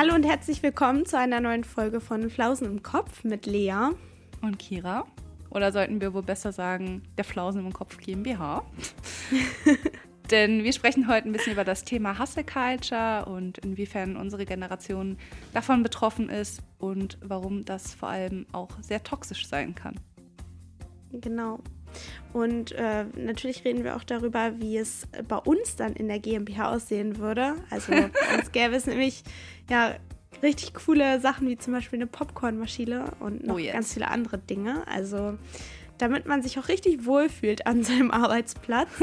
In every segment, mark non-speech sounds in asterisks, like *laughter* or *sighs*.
Hallo und herzlich willkommen zu einer neuen Folge von Flausen im Kopf mit Lea. Und Kira. Oder sollten wir wohl besser sagen, der Flausen im Kopf GmbH. *laughs* Denn wir sprechen heute ein bisschen über das Thema Hustle Culture und inwiefern unsere Generation davon betroffen ist und warum das vor allem auch sehr toxisch sein kann. Genau. Und äh, natürlich reden wir auch darüber, wie es bei uns dann in der GmbH aussehen würde. Also *laughs* uns gäbe es nämlich ja richtig coole Sachen wie zum Beispiel eine Popcornmaschine und noch Oh yes. ganz viele andere Dinge. Also damit man sich auch richtig wohlfühlt an seinem *laughs* Arbeitsplatz. *laughs*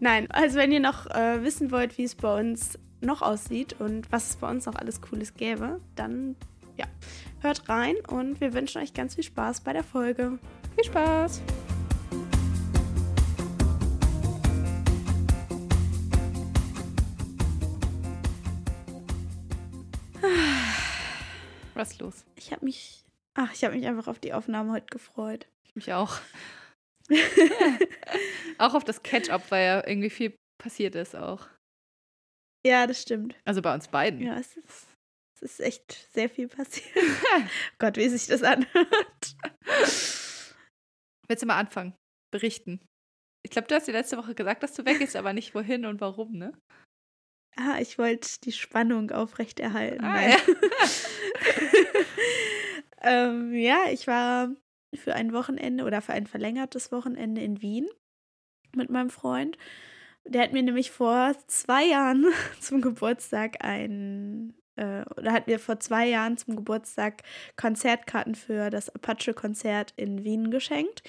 Nein, also wenn ihr noch äh, wissen wollt, wie es bei uns noch aussieht und was es bei uns noch alles Cooles gäbe, dann ja, hört rein und wir wünschen euch ganz viel Spaß bei der Folge. Viel Spaß! *sighs* Was ist los? Ich habe mich, ach, ich habe mich einfach auf die Aufnahme heute gefreut. Ich mich auch. *laughs* auch auf das Catch-up, weil ja irgendwie viel passiert ist auch. Ja, das stimmt. Also bei uns beiden. Ja, es ist, es ist echt sehr viel passiert. *laughs* Gott, wie sich das anhört. Willst du mal anfangen? Berichten. Ich glaube, du hast dir letzte Woche gesagt, dass du weggehst, aber nicht wohin und warum, ne? Ah, ich wollte die Spannung aufrechterhalten. Ah, ja. *laughs* ähm, ja, ich war für ein Wochenende oder für ein verlängertes Wochenende in Wien mit meinem Freund. Der hat mir nämlich vor zwei Jahren *laughs* zum Geburtstag ein, äh, oder hat mir vor zwei Jahren zum Geburtstag Konzertkarten für das Apache-Konzert in Wien geschenkt.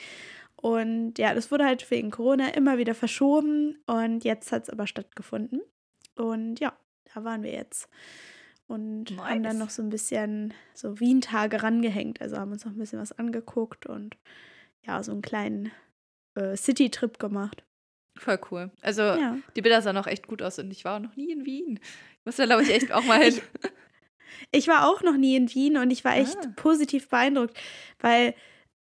Und ja, das wurde halt wegen Corona immer wieder verschoben und jetzt hat es aber stattgefunden. Und ja, da waren wir jetzt. Und haben dann Nice. noch so ein bisschen so Wien-Tage rangehängt. Also haben uns noch ein bisschen was angeguckt und ja, so einen kleinen äh, City-Trip gemacht. Voll cool. Also, Ja. die Bilder sahen auch echt gut aus und ich war noch nie in Wien. Ich muss da, glaube ich, echt auch mal hin. *laughs* Ich war auch noch nie in Wien und ich war echt Ah. positiv beeindruckt, weil,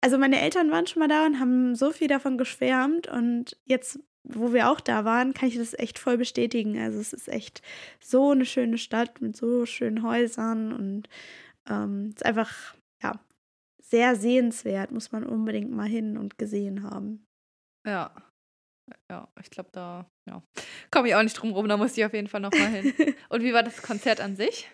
also meine Eltern waren schon mal da und haben so viel davon geschwärmt und jetzt, wo wir auch da waren, kann ich das echt voll bestätigen. Also es ist echt so eine schöne Stadt mit so schönen Häusern und ähm, es ist einfach, ja, sehr sehenswert, muss man unbedingt mal hin und gesehen haben. Ja. Ja, ich glaube, da ja. komme ich auch nicht drum rum. Da musste ich auf jeden Fall noch mal hin. *laughs* Und wie war das Konzert an sich?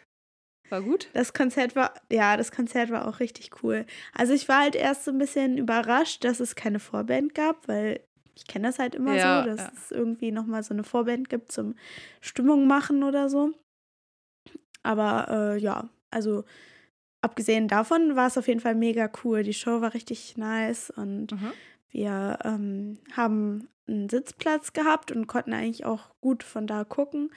War gut? Das Konzert war, ja, das Konzert war auch richtig cool. Also ich war halt erst so ein bisschen überrascht, dass es keine Vorband gab, weil ich kenne das halt immer Ja, so, dass ja. es irgendwie nochmal so eine Vorband gibt zum Stimmung machen oder so. Aber äh, ja, also abgesehen davon war es auf jeden Fall mega cool. Die Show war richtig nice und Mhm. Wir ähm, haben einen Sitzplatz gehabt und konnten eigentlich auch gut von da gucken.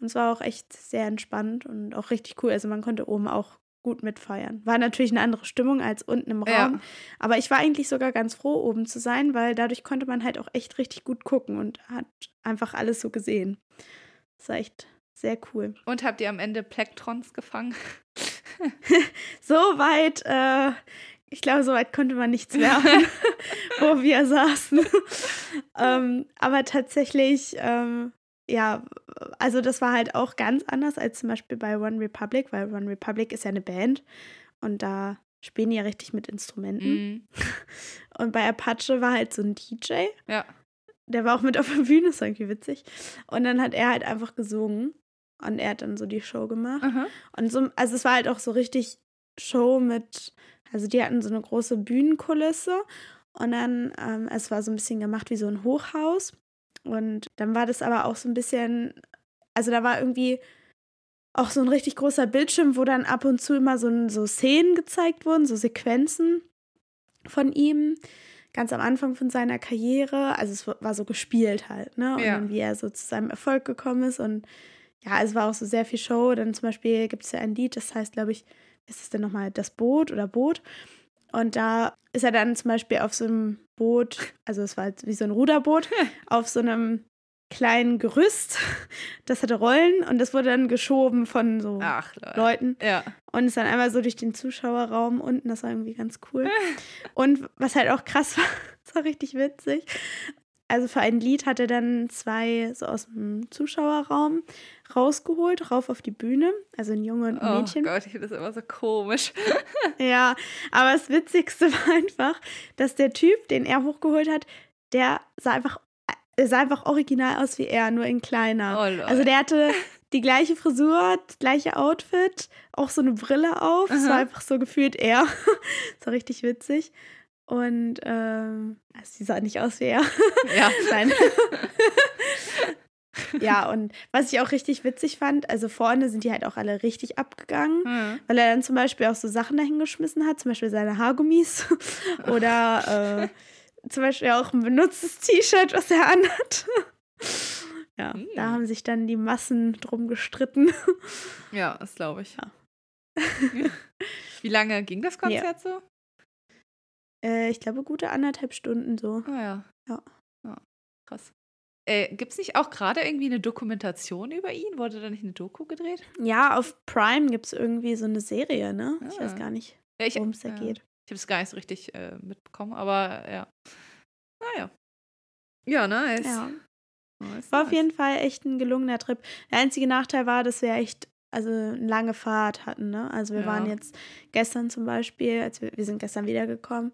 Und es war auch echt sehr entspannt und auch richtig cool. Also man konnte oben auch gut mitfeiern. War natürlich eine andere Stimmung als unten im Ja. Raum. Aber ich war eigentlich sogar ganz froh, oben zu sein, weil dadurch konnte man halt auch echt richtig gut gucken und hat einfach alles so gesehen. Das war echt sehr cool. Und habt ihr am Ende Plektrons gefangen? *laughs* So weit, äh, ich glaube, so weit konnte man nichts werfen, *laughs* *laughs* wo wir saßen. *laughs* ähm, aber tatsächlich, ähm, ja, also das war halt auch ganz anders als zum Beispiel bei One Republic, weil One Republic ist ja eine Band und da spielen die ja richtig mit Instrumenten. Mhm. Und bei Apache war halt so ein DJ, Ja. der war auch mit auf der Bühne, ist irgendwie witzig. Und dann hat er halt einfach gesungen und er hat dann so die Show gemacht. Aha. Und so, also es war halt auch so richtig Show mit, also die hatten so eine große Bühnenkulisse und dann, ähm, es war so ein bisschen gemacht wie so ein Hochhaus. Und dann war das aber auch so ein bisschen, also da war irgendwie auch so ein richtig großer Bildschirm, wo dann ab und zu immer so, so Szenen gezeigt wurden, so Sequenzen von ihm, ganz am Anfang von seiner Karriere. Also es war so gespielt halt, ne? Und Ja. dann wie er so zu seinem Erfolg gekommen ist und ja, es war auch so sehr viel Show. Dann zum Beispiel gibt es ja ein Lied, das heißt, glaube ich, ist es denn nochmal das Boot oder Boot? Und da ist er dann zum Beispiel auf so einem Boot, also es war halt wie so ein Ruderboot, *laughs* auf so einem kleinen Gerüst. Das hatte Rollen und das wurde dann geschoben von so Ach, Leute. Leuten Ja. und ist dann einmal so durch den Zuschauerraum unten. Das war irgendwie ganz cool. *laughs* Und was halt auch krass war, *laughs* das war richtig witzig. Also für ein Lied hat er dann zwei so aus dem Zuschauerraum rausgeholt, rauf auf die Bühne. Also ein Junge und ein Oh Mädchen. Gott, ich finde das immer so komisch. *laughs* Ja, aber das Witzigste *laughs* war einfach, dass der Typ, den er hochgeholt hat, der sah einfach, er sah einfach original aus wie er, nur in kleiner. Oh, lol. also der hatte die gleiche Frisur, das gleiche Outfit, auch so eine Brille auf. Es war einfach so gefühlt er. *laughs* das war richtig witzig. Und ähm, also sie sah nicht aus wie er. Ja. Nein. Ja, und was ich auch richtig witzig fand, also vorne sind die halt auch alle richtig abgegangen. Hm. Weil er dann zum Beispiel auch so Sachen dahingeschmissen hat, zum Beispiel seine Haargummis *laughs* oder äh, zum Beispiel auch ein benutztes T-Shirt, was er anhat. *laughs* ja, Hm. da haben sich dann die Massen drum gestritten. Ja, das glaube ich. Ja. *laughs* Wie lange ging das Konzert so? Äh, ich glaube, gute anderthalb Stunden so. Ah ja. Ja. ja. Krass. Äh, Gibt es nicht auch gerade irgendwie eine Dokumentation über ihn? Wurde da nicht eine Doku gedreht? Ja, auf Prime gibt es irgendwie so eine Serie, ne? Ich weiß Ah. gar nicht, worum es da ja. geht. Ich habe es gar nicht so richtig äh, mitbekommen, aber ja. Naja. Ja, nice. Ja. Nice, War auf nice. jeden Fall echt ein gelungener Trip. Der einzige Nachteil war, dass wir echt also eine lange Fahrt hatten. Ne? Also wir Ja. waren jetzt gestern zum Beispiel, als wir, wir sind gestern wiedergekommen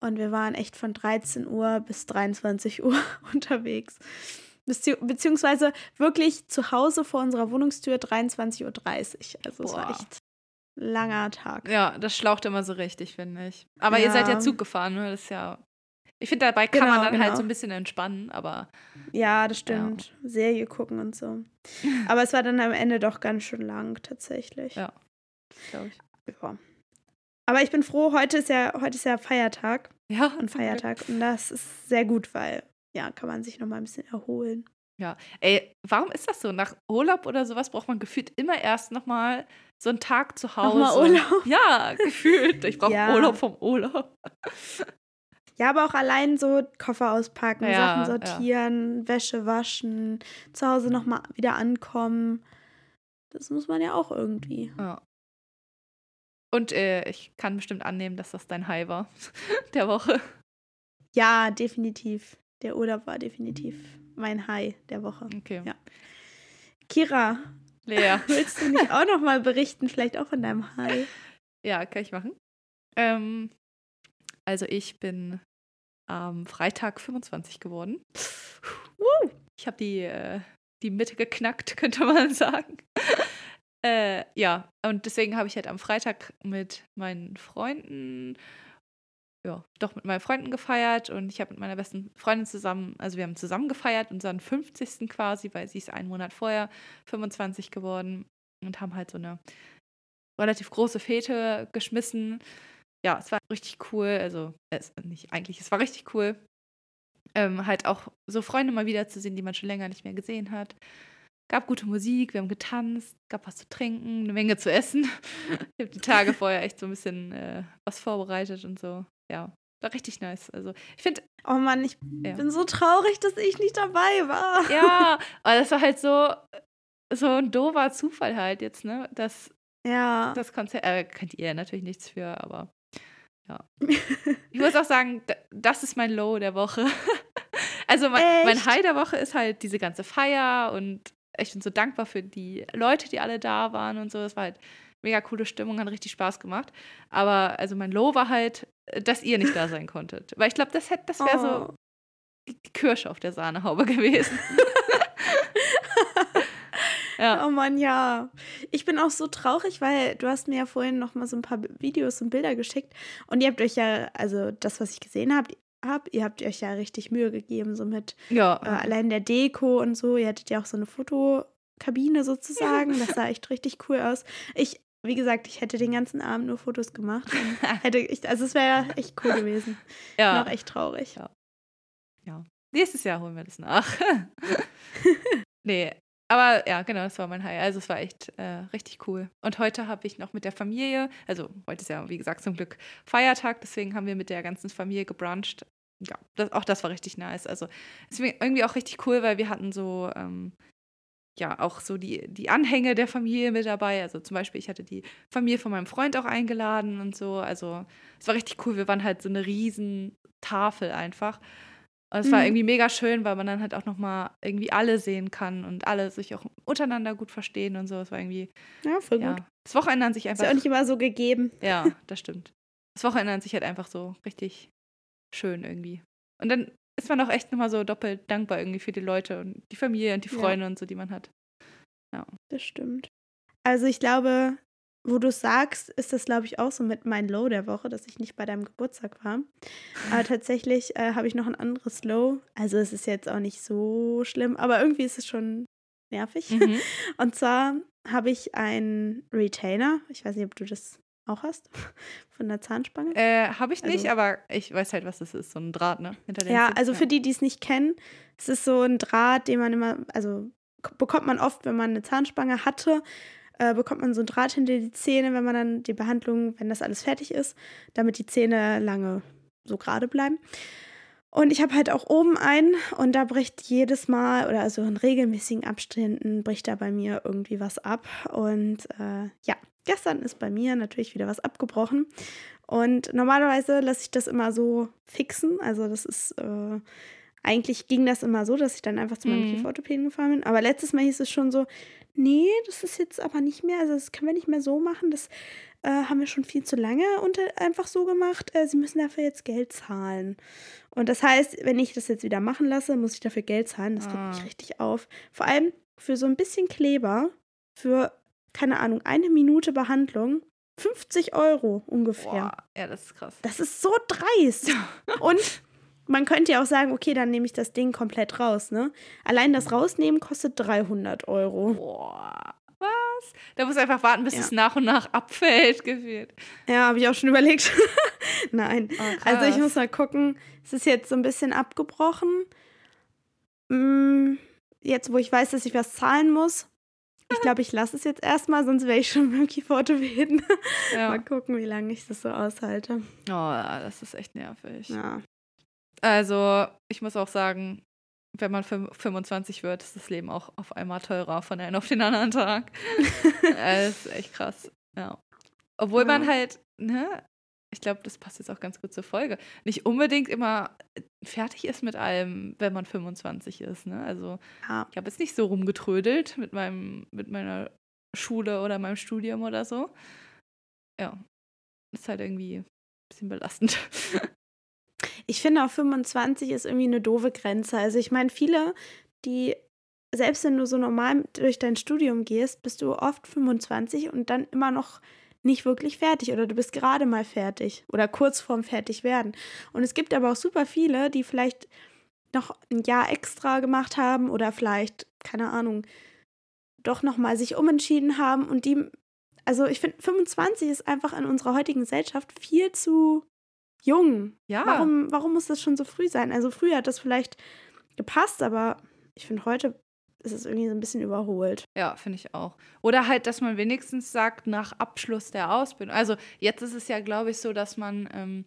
und wir waren echt von 13 Uhr bis 23 *laughs* Uhr unterwegs. Bezieh beziehungsweise wirklich zu Hause vor unserer Wohnungstür 23.30 Uhr. Also es war Boah. echt langer Tag. Ja, das schlaucht immer so richtig, finde ich. Aber ihr seid ja Ja. Zug gefahren, ne? Das ist ja. Ich finde, dabei kann Genau, man dann halt genau. so ein bisschen entspannen, aber Ja, das stimmt. Serie gucken und so. *laughs* Aber es war dann am Ende doch ganz schön lang tatsächlich. Ja. glaube ich. Ja. Aber ich bin froh, heute ist ja, heute ist ja Feiertag Ja, und Feiertag. Und das ist sehr gut, weil ja, kann man sich nochmal ein bisschen erholen. Ey, warum ist das so? Nach Urlaub oder sowas braucht man gefühlt immer erst nochmal so einen Tag zu Hause. Nochmal Urlaub. Ja, gefühlt. Ich brauche *laughs* Ja. Urlaub vom Urlaub. Ja, aber auch allein so Koffer auspacken, Ja, Sachen sortieren, Wäsche waschen, zu Hause nochmal wieder ankommen. Das muss man ja auch irgendwie. Ja. Und äh, ich kann bestimmt annehmen, dass das dein High war *laughs* der Woche. Ja, definitiv. Der Urlaub war definitiv mein High der Woche. Okay. Ja. Kira, Lea. *laughs* willst du nicht auch nochmal berichten, vielleicht auch von deinem High? Ja, kann ich machen. Ähm, also ich bin am Freitag 25 geworden. Ich habe die, äh, die Mitte geknackt, *laughs* könnte man sagen. Äh, ja, und deswegen habe ich halt am Freitag mit meinen Freunden, ja, doch mit meinen Freunden gefeiert und ich habe mit meiner besten Freundin zusammen, also wir haben zusammen gefeiert, unseren 50. quasi, weil sie ist einen Monat vorher 25 geworden und haben halt so eine relativ große Fete geschmissen. Ja, es war richtig cool. Also, es, nicht eigentlich, es war richtig cool. Ähm, halt auch so Freunde mal wiederzusehen, die man schon länger nicht mehr gesehen hat. Gab gute Musik, wir haben getanzt, gab was zu trinken, eine Menge zu essen. *laughs* ich habe die Tage vorher echt so ein bisschen äh, was vorbereitet und so. Ja, war richtig nice. Also, ich finde, Oh Mann, ich Ja. bin so traurig, dass ich nicht dabei war. ja, aber das war halt so, so ein doofer Zufall halt jetzt, ne? Dass Ja. das Konzert, äh, könnt ihr natürlich nichts für, aber ja. *laughs* Ich muss auch sagen, das ist mein Low der Woche. *laughs* Also mein, mein? High der Woche ist halt diese ganze Feier und ich bin so dankbar für die Leute, die alle da waren und so. Es war halt mega coole Stimmung, hat richtig Spaß gemacht. Aber also mein Low war halt, dass ihr nicht da sein *laughs* konntet. Weil ich glaube, das hätte, das wäre so Oh. die die Kirsche auf der Sahnehaube gewesen. *laughs* ja. Oh Mann, ja. Ich bin auch so traurig, weil du hast mir ja vorhin noch mal so ein paar Videos und Bilder geschickt und ihr habt euch ja, also das, was ich gesehen habe, hab, ihr habt euch ja richtig Mühe gegeben, so mit Ja. äh, allein der Deko und so. Ihr hattet ja auch so eine Fotokabine sozusagen. *laughs* Das sah echt richtig cool aus. Ich, wie gesagt, ich hätte den ganzen Abend nur Fotos gemacht. *laughs* Hätte ich, also es wäre echt cool gewesen. ja. Noch echt traurig. Ja. Nächstes Jahr holen wir das nach. *laughs* nee, aber ja, genau, das war mein High. Also es war echt äh, richtig cool. Und heute habe ich noch mit der Familie, also heute ist ja, wie gesagt, zum Glück Feiertag, deswegen haben wir mit der ganzen Familie gebruncht. Ja, das, auch das war richtig nice. Also es ist irgendwie auch richtig cool, weil wir hatten so, ähm, ja, auch so die, die Anhänge der Familie mit dabei. Also zum Beispiel, ich hatte die Familie von meinem Freund auch eingeladen und so. Also es war richtig cool. Wir waren halt so eine riesen Tafel einfach. Und es war irgendwie mega schön, weil man dann halt auch nochmal irgendwie alle sehen kann und alle sich auch untereinander gut verstehen und so. Es war irgendwie. Ja, voll Ja. gut. Das Wochenende an sich einfach. Ist ja auch nicht immer so gegeben. Ja, das stimmt. Das Wochenende an sich halt einfach so richtig schön irgendwie. Und dann ist man auch echt nochmal so doppelt dankbar irgendwie für die Leute und die Familie und die Ja. Freunde und so, die man hat. Das stimmt. Also ich glaube, wo du sagst, ist das, glaube ich, auch so mit mein Low der Woche, dass ich nicht bei deinem Geburtstag war. Aber *laughs* tatsächlich äh, habe ich noch ein anderes Low. Also es ist jetzt auch nicht so schlimm, aber irgendwie ist es schon nervig. Mhm. *laughs* Und zwar habe ich einen Retainer. Ich weiß nicht, ob du das auch hast. *laughs* Von der Zahnspange. äh, Habe ich nicht, Also- aber ich weiß halt, was das ist. So ein Draht, ne? Hinter den Ja, Zähnen. also für die, die es nicht kennen, es ist so ein Draht, den man immer, also bekommt man oft, wenn man eine Zahnspange hatte, äh, bekommt man so ein Draht hinter die Zähne, wenn man dann die Behandlung, wenn das alles fertig ist, damit die Zähne lange so gerade bleiben. Und ich habe halt auch oben einen und da bricht jedes Mal oder also in regelmäßigen Abständen bricht da bei mir irgendwie was ab. Und äh, ja, gestern ist bei mir natürlich wieder was abgebrochen. Und normalerweise lasse ich das immer so fixen. Also das ist, äh, eigentlich ging das immer so, dass ich dann einfach zu meinem Mhm. Kieferorthopäden gefahren bin. Aber letztes Mal hieß es schon so, nee, das ist jetzt aber nicht mehr, also das können wir nicht mehr so machen. Das äh, haben wir schon viel zu lange und einfach so gemacht. Äh, Sie müssen dafür jetzt Geld zahlen. Und das heißt, wenn ich das jetzt wieder machen lasse, muss ich dafür Geld zahlen. Das regt mich Ah. richtig auf. Vor allem für so ein bisschen Kleber, für, keine Ahnung, eine Minute Behandlung, 50 Euro ungefähr. Boah, ja, das ist krass. Das ist so dreist. *laughs* Und man könnte ja auch sagen, okay, dann nehme ich das Ding komplett raus, ne? Allein das Rausnehmen kostet 300 Euro. Boah, was? Da muss einfach warten, bis Ja. es nach und nach *laughs* abfällt, gefühlt. Ja, habe ich auch schon überlegt. *laughs* Nein. Oh, Also ich muss mal gucken. Es ist jetzt so ein bisschen abgebrochen. Mm, Jetzt, wo ich weiß, dass ich was zahlen muss. Ich glaube, ich lasse es jetzt erstmal, sonst wäre ich schon *laughs* beim Kieferorthopäden. Ja. Mal gucken, wie lange ich das so aushalte. Oh, das ist echt nervig. Ja. Also, ich muss auch sagen, wenn man fünf- 25 wird, ist das Leben auch auf einmal teurer von einem auf den anderen Tag. das *laughs* ist echt krass. Ja. Obwohl man Ja. halt, ne, ich glaube, das passt jetzt auch ganz gut zur Folge, nicht unbedingt immer fertig ist mit allem, wenn man 25 ist. Ne? Also, ja. ich habe jetzt nicht so rumgetrödelt mit meinem, mit meiner Schule oder meinem Studium oder so. Ja. Ist halt irgendwie ein bisschen belastend. *laughs* Ich finde auch 25 ist irgendwie eine doofe Grenze. Also ich meine, viele, die, selbst wenn du so normal durch dein Studium gehst, bist du oft 25 und dann immer noch nicht wirklich fertig oder du bist gerade mal fertig oder kurz vorm fertig werden. Und es gibt aber auch super viele, die vielleicht noch ein Jahr extra gemacht haben oder vielleicht, keine Ahnung, doch nochmal sich umentschieden haben und die, also ich finde, 25 ist einfach in unserer heutigen Gesellschaft viel zu jung. Ja. Warum, warum muss das schon so früh sein? Also früher hat das vielleicht gepasst, aber ich finde heute ist es irgendwie so ein bisschen überholt. Ja, finde ich auch. Oder halt, dass man wenigstens sagt, nach Abschluss der Ausbildung. Also jetzt ist es ja, glaube ich, so, dass man ähm,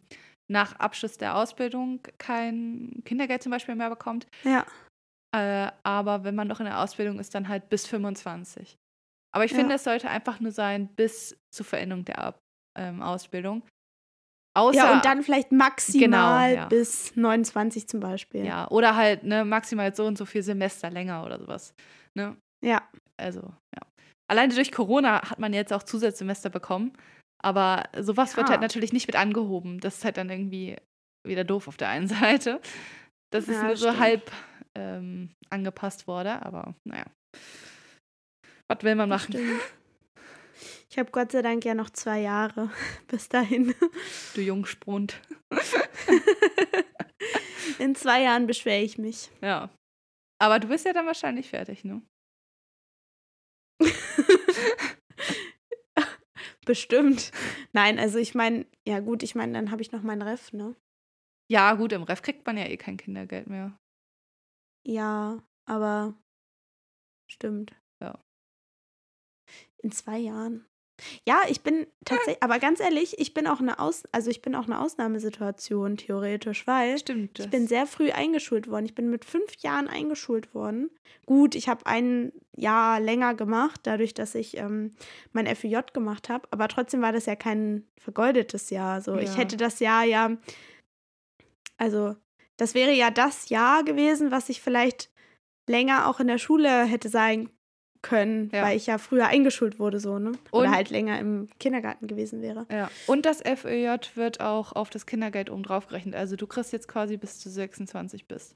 nach Abschluss der Ausbildung kein Kindergeld zum Beispiel mehr bekommt. Ja. Äh, aber wenn man noch in der Ausbildung ist, dann halt bis 25. Aber ich finde, es sollte einfach nur sein bis zur Verendung der Ab ähm, Ausbildung. Außer, ja, und dann vielleicht maximal Genau, ja. bis 29 zum Beispiel. ja, oder halt ne, maximal so und so viel Semester länger oder sowas. Ne? Ja. Also, ja. Alleine durch Corona hat man jetzt auch Zusatzsemester bekommen. Aber sowas wird Ja. halt natürlich nicht mit angehoben. Das ist halt dann irgendwie wieder doof auf der einen *laughs* Seite. Das ist Ja, nur so stimmt. halb ähm, angepasst wurde, aber naja. Was will man machen? *laughs* Ich habe Gott sei Dank ja noch zwei Jahre *laughs* bis dahin. Du Jungspund. *laughs* In zwei Jahren beschwere ich mich. Ja. Aber du bist ja dann wahrscheinlich fertig, ne? *laughs* Bestimmt. Nein, also ich meine, ja gut, ich meine, dann habe ich noch meinen Ref, ne? Ja, gut, im Ref kriegt man ja eh kein Kindergeld mehr. Ja, aber stimmt. Ja. In zwei Jahren. Ja, ich bin tatsächlich, aber ganz ehrlich, ich bin auch eine Aus, also ich bin auch eine Ausnahmesituation theoretisch, weil Stimmt. ich bin sehr früh eingeschult worden. Ich bin mit fünf Jahren eingeschult worden. Gut, ich habe ein Jahr länger gemacht, dadurch, dass ich ähm, mein FÜJ gemacht habe, aber trotzdem war das ja kein vergoldetes Jahr. So, ich Ja. hätte das Jahr ja, also das wäre ja das Jahr gewesen, was ich vielleicht länger auch in der Schule hätte sein können, Ja. weil ich ja früher eingeschult wurde, so, ne? Oder Und- halt länger im Kindergarten gewesen wäre. Ja. Und das FÖJ wird auch auf das Kindergeld oben drauf gerechnet. Also du kriegst jetzt quasi bis du 26 bist.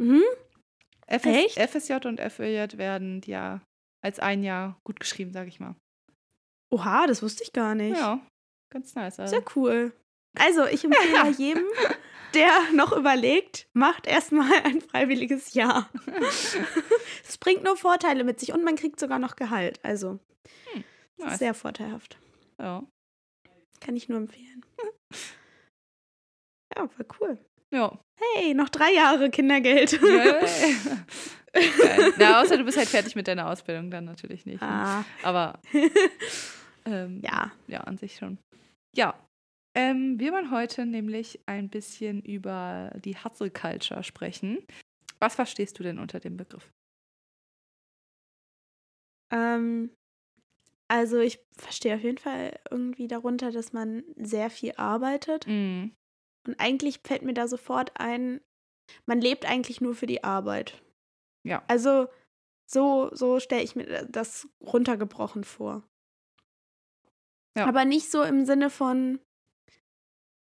Mhm. FS, Echt? FSJ und FÖJ werden ja als ein Jahr gut geschrieben, sag ich mal. Oha, das wusste ich gar nicht. Ja, ganz nice. Also. Sehr cool. Also, ich empfehle *laughs* jedem, der noch überlegt, macht erstmal ein freiwilliges Jahr. *laughs* Es bringt nur Vorteile mit sich und man kriegt sogar noch Gehalt. Also, es Nice. sehr vorteilhaft. Ja. Kann ich nur empfehlen. *laughs* Ja, voll cool. Ja. Hey, noch drei Jahre Kindergeld. *laughs* Geil. Na, außer du bist halt fertig mit deiner Ausbildung, dann natürlich nicht. ne? ah, Aber ähm, ja. ja, an sich schon. Ja. Ähm, wir wollen heute nämlich ein bisschen über die Hustle Culture sprechen. Was verstehst du denn unter dem Begriff? Ähm, also, ich verstehe auf jeden Fall irgendwie darunter, dass man sehr viel arbeitet. Mm, Und eigentlich fällt mir da sofort ein, man lebt eigentlich nur für die Arbeit. Ja. Also so, so stelle ich mir das runtergebrochen vor. Ja. Aber nicht so im Sinne von,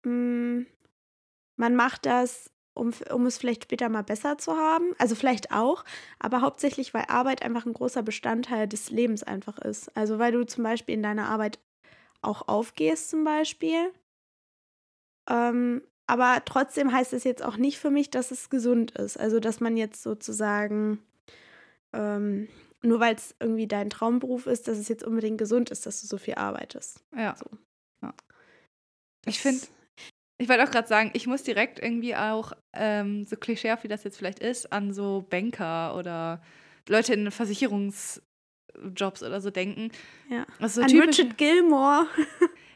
mm, man macht das, um, um es vielleicht später mal besser zu haben. Also vielleicht auch, aber hauptsächlich, weil Arbeit einfach ein großer Bestandteil des Lebens einfach ist. Also weil du zum Beispiel in deiner Arbeit auch aufgehst zum Beispiel. Ähm, aber trotzdem heißt es jetzt auch nicht für mich, dass es gesund ist. Also, dass man jetzt sozusagen, ähm, nur weil es irgendwie dein Traumberuf ist, dass es jetzt unbedingt gesund ist, dass du so viel arbeitest. ja. So. Ja. Ich finde, ich wollte auch gerade sagen, ich muss direkt irgendwie auch, ähm, so klischeehaft wie das jetzt vielleicht ist, an so Banker oder Leute in Versicherungsjobs oder so denken. Ja. Also so An typische- Richard Gilmore. *laughs*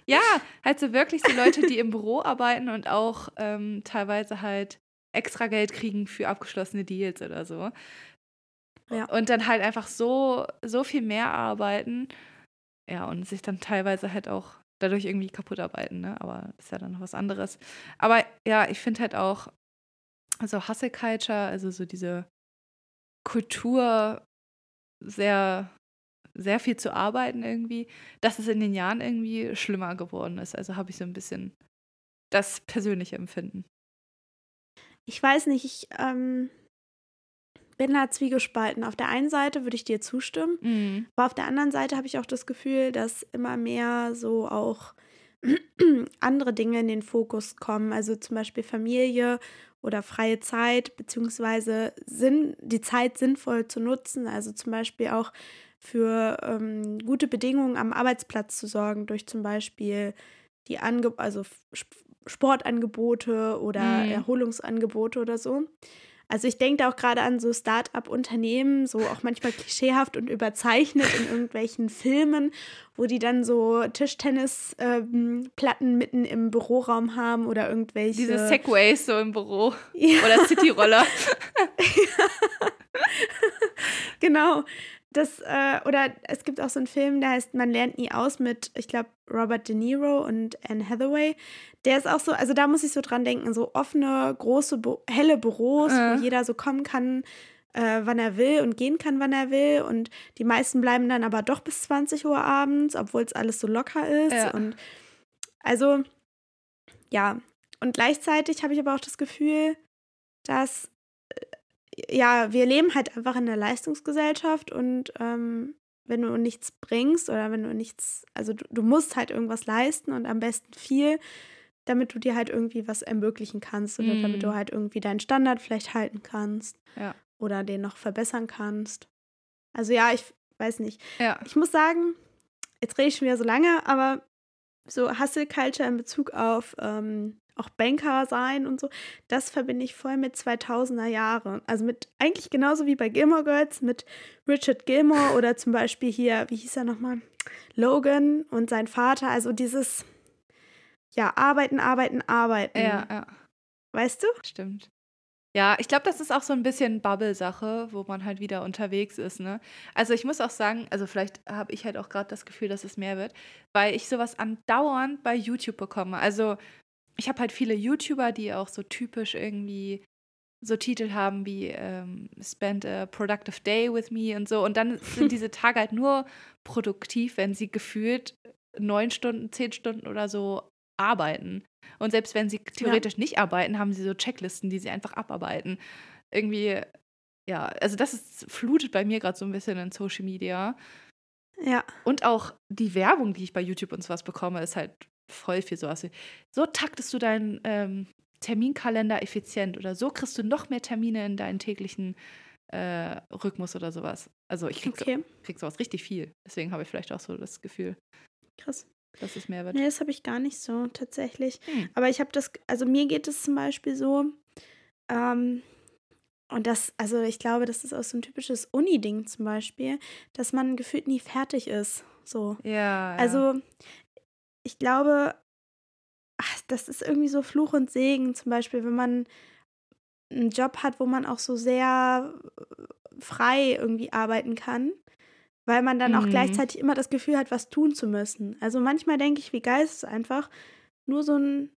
Ja, *laughs* halt so wirklich so Leute, die im Büro arbeiten und auch ähm, teilweise halt extra Geld kriegen für abgeschlossene Deals oder so. Ja. Und dann halt einfach so, so viel mehr arbeiten. Ja, und sich dann teilweise halt auch dadurch irgendwie kaputt arbeiten, ne? Aber ist ja dann noch was anderes. Aber ja, ich finde halt auch, also Hustle Culture, also so diese Kultur, sehr, sehr viel zu arbeiten irgendwie, dass es in den Jahren irgendwie schlimmer geworden ist. Also habe ich so ein bisschen das persönliche Empfinden. Ich weiß nicht, ich ähm, bin da zwiegespalten. Auf der einen Seite würde ich dir zustimmen, Mhm. aber auf der anderen Seite habe ich auch das Gefühl, dass immer mehr so auch *clears throat* andere Dinge in den Fokus kommen. Also zum Beispiel Familie oder freie Zeit, beziehungsweise Sinn, die Zeit sinnvoll zu nutzen. Also zum Beispiel auch für ähm, gute Bedingungen am Arbeitsplatz zu sorgen, durch zum Beispiel die Ange also Sp- Sportangebote oder Mhm. Erholungsangebote oder so. Also ich denke da auch gerade an so Start-up-Unternehmen, so auch manchmal klischeehaft und überzeichnet in irgendwelchen Filmen, wo die dann so Tischtennisplatten mitten im Büroraum haben oder irgendwelche. Diese Segways so im Büro Ja. oder Cityroller. *laughs* Genau. Das, äh, oder es gibt auch so einen Film, der heißt Man lernt nie aus mit, ich glaube, Robert De Niro und Anne Hathaway. Der ist auch so, also da muss ich so dran denken, so offene, große, helle Büros, Äh. wo jeder so kommen kann, äh, wann er will und gehen kann, wann er will. Und die meisten bleiben dann aber doch bis 20 Uhr abends, obwohl es alles so locker ist. Ja. Und also, ja. Und gleichzeitig habe ich aber auch das Gefühl, dass ja, wir leben halt einfach in der Leistungsgesellschaft und ähm, wenn du nichts bringst oder wenn du nichts, also du, du musst halt irgendwas leisten und am besten viel, damit du dir halt irgendwie was ermöglichen kannst oder Mm. damit du halt irgendwie deinen Standard vielleicht halten kannst Ja. oder den noch verbessern kannst. Also ja, ich weiß nicht. Ja. Ich muss sagen, jetzt rede ich schon wieder so lange, aber so Hustle Culture in Bezug auf ähm, auch Banker sein und so, das verbinde ich voll mit 2000er Jahre. Also mit eigentlich genauso wie bei Gilmore Girls mit Richard Gilmore oder zum Beispiel hier, wie hieß er nochmal? Logan und sein Vater. Also dieses, ja, arbeiten, arbeiten, arbeiten. Ja, ja, Weißt du? stimmt. Ja, ich glaube, das ist auch so ein bisschen Bubble-Sache, wo man halt wieder unterwegs ist, ne? Also ich muss auch sagen, also vielleicht habe ich halt auch gerade das Gefühl, dass es mehr wird, weil ich sowas andauernd bei YouTube bekomme. Also ich habe halt viele YouTuber, die auch so typisch irgendwie so Titel haben wie ähm, Spend a Productive Day with Me und so. Und dann sind *laughs* diese Tage halt nur produktiv, wenn sie gefühlt neun Stunden, zehn Stunden oder so arbeiten. Und selbst wenn sie theoretisch ja. nicht arbeiten, haben sie so Checklisten, die sie einfach abarbeiten. Irgendwie, ja, also das ist, flutet bei mir gerade so ein bisschen in Social Media. Ja. Und auch die Werbung, die ich bei YouTube und sowas bekomme, ist halt voll viel sowas. So taktest du deinen ähm, Terminkalender effizient oder so kriegst du noch mehr Termine in deinen täglichen äh, Rhythmus oder sowas. Also ich krieg, okay. so, krieg sowas richtig viel. Deswegen habe ich vielleicht auch so das Gefühl. Krass. Dass es mehr wird. Nee, das habe ich gar nicht so tatsächlich. Hm. Aber ich habe das, also mir geht es zum Beispiel so, ähm, und das, also ich glaube, das ist auch so ein typisches Uni-Ding zum Beispiel, dass man gefühlt nie fertig ist. So. Ja. Also ich glaube, ach, das ist irgendwie so Fluch und Segen, zum Beispiel, wenn man einen Job hat, wo man auch so sehr frei irgendwie arbeiten kann, weil man dann mhm. auch gleichzeitig immer das Gefühl hat, was tun zu müssen. Also manchmal denke ich, wie geil ist es einfach, nur so einen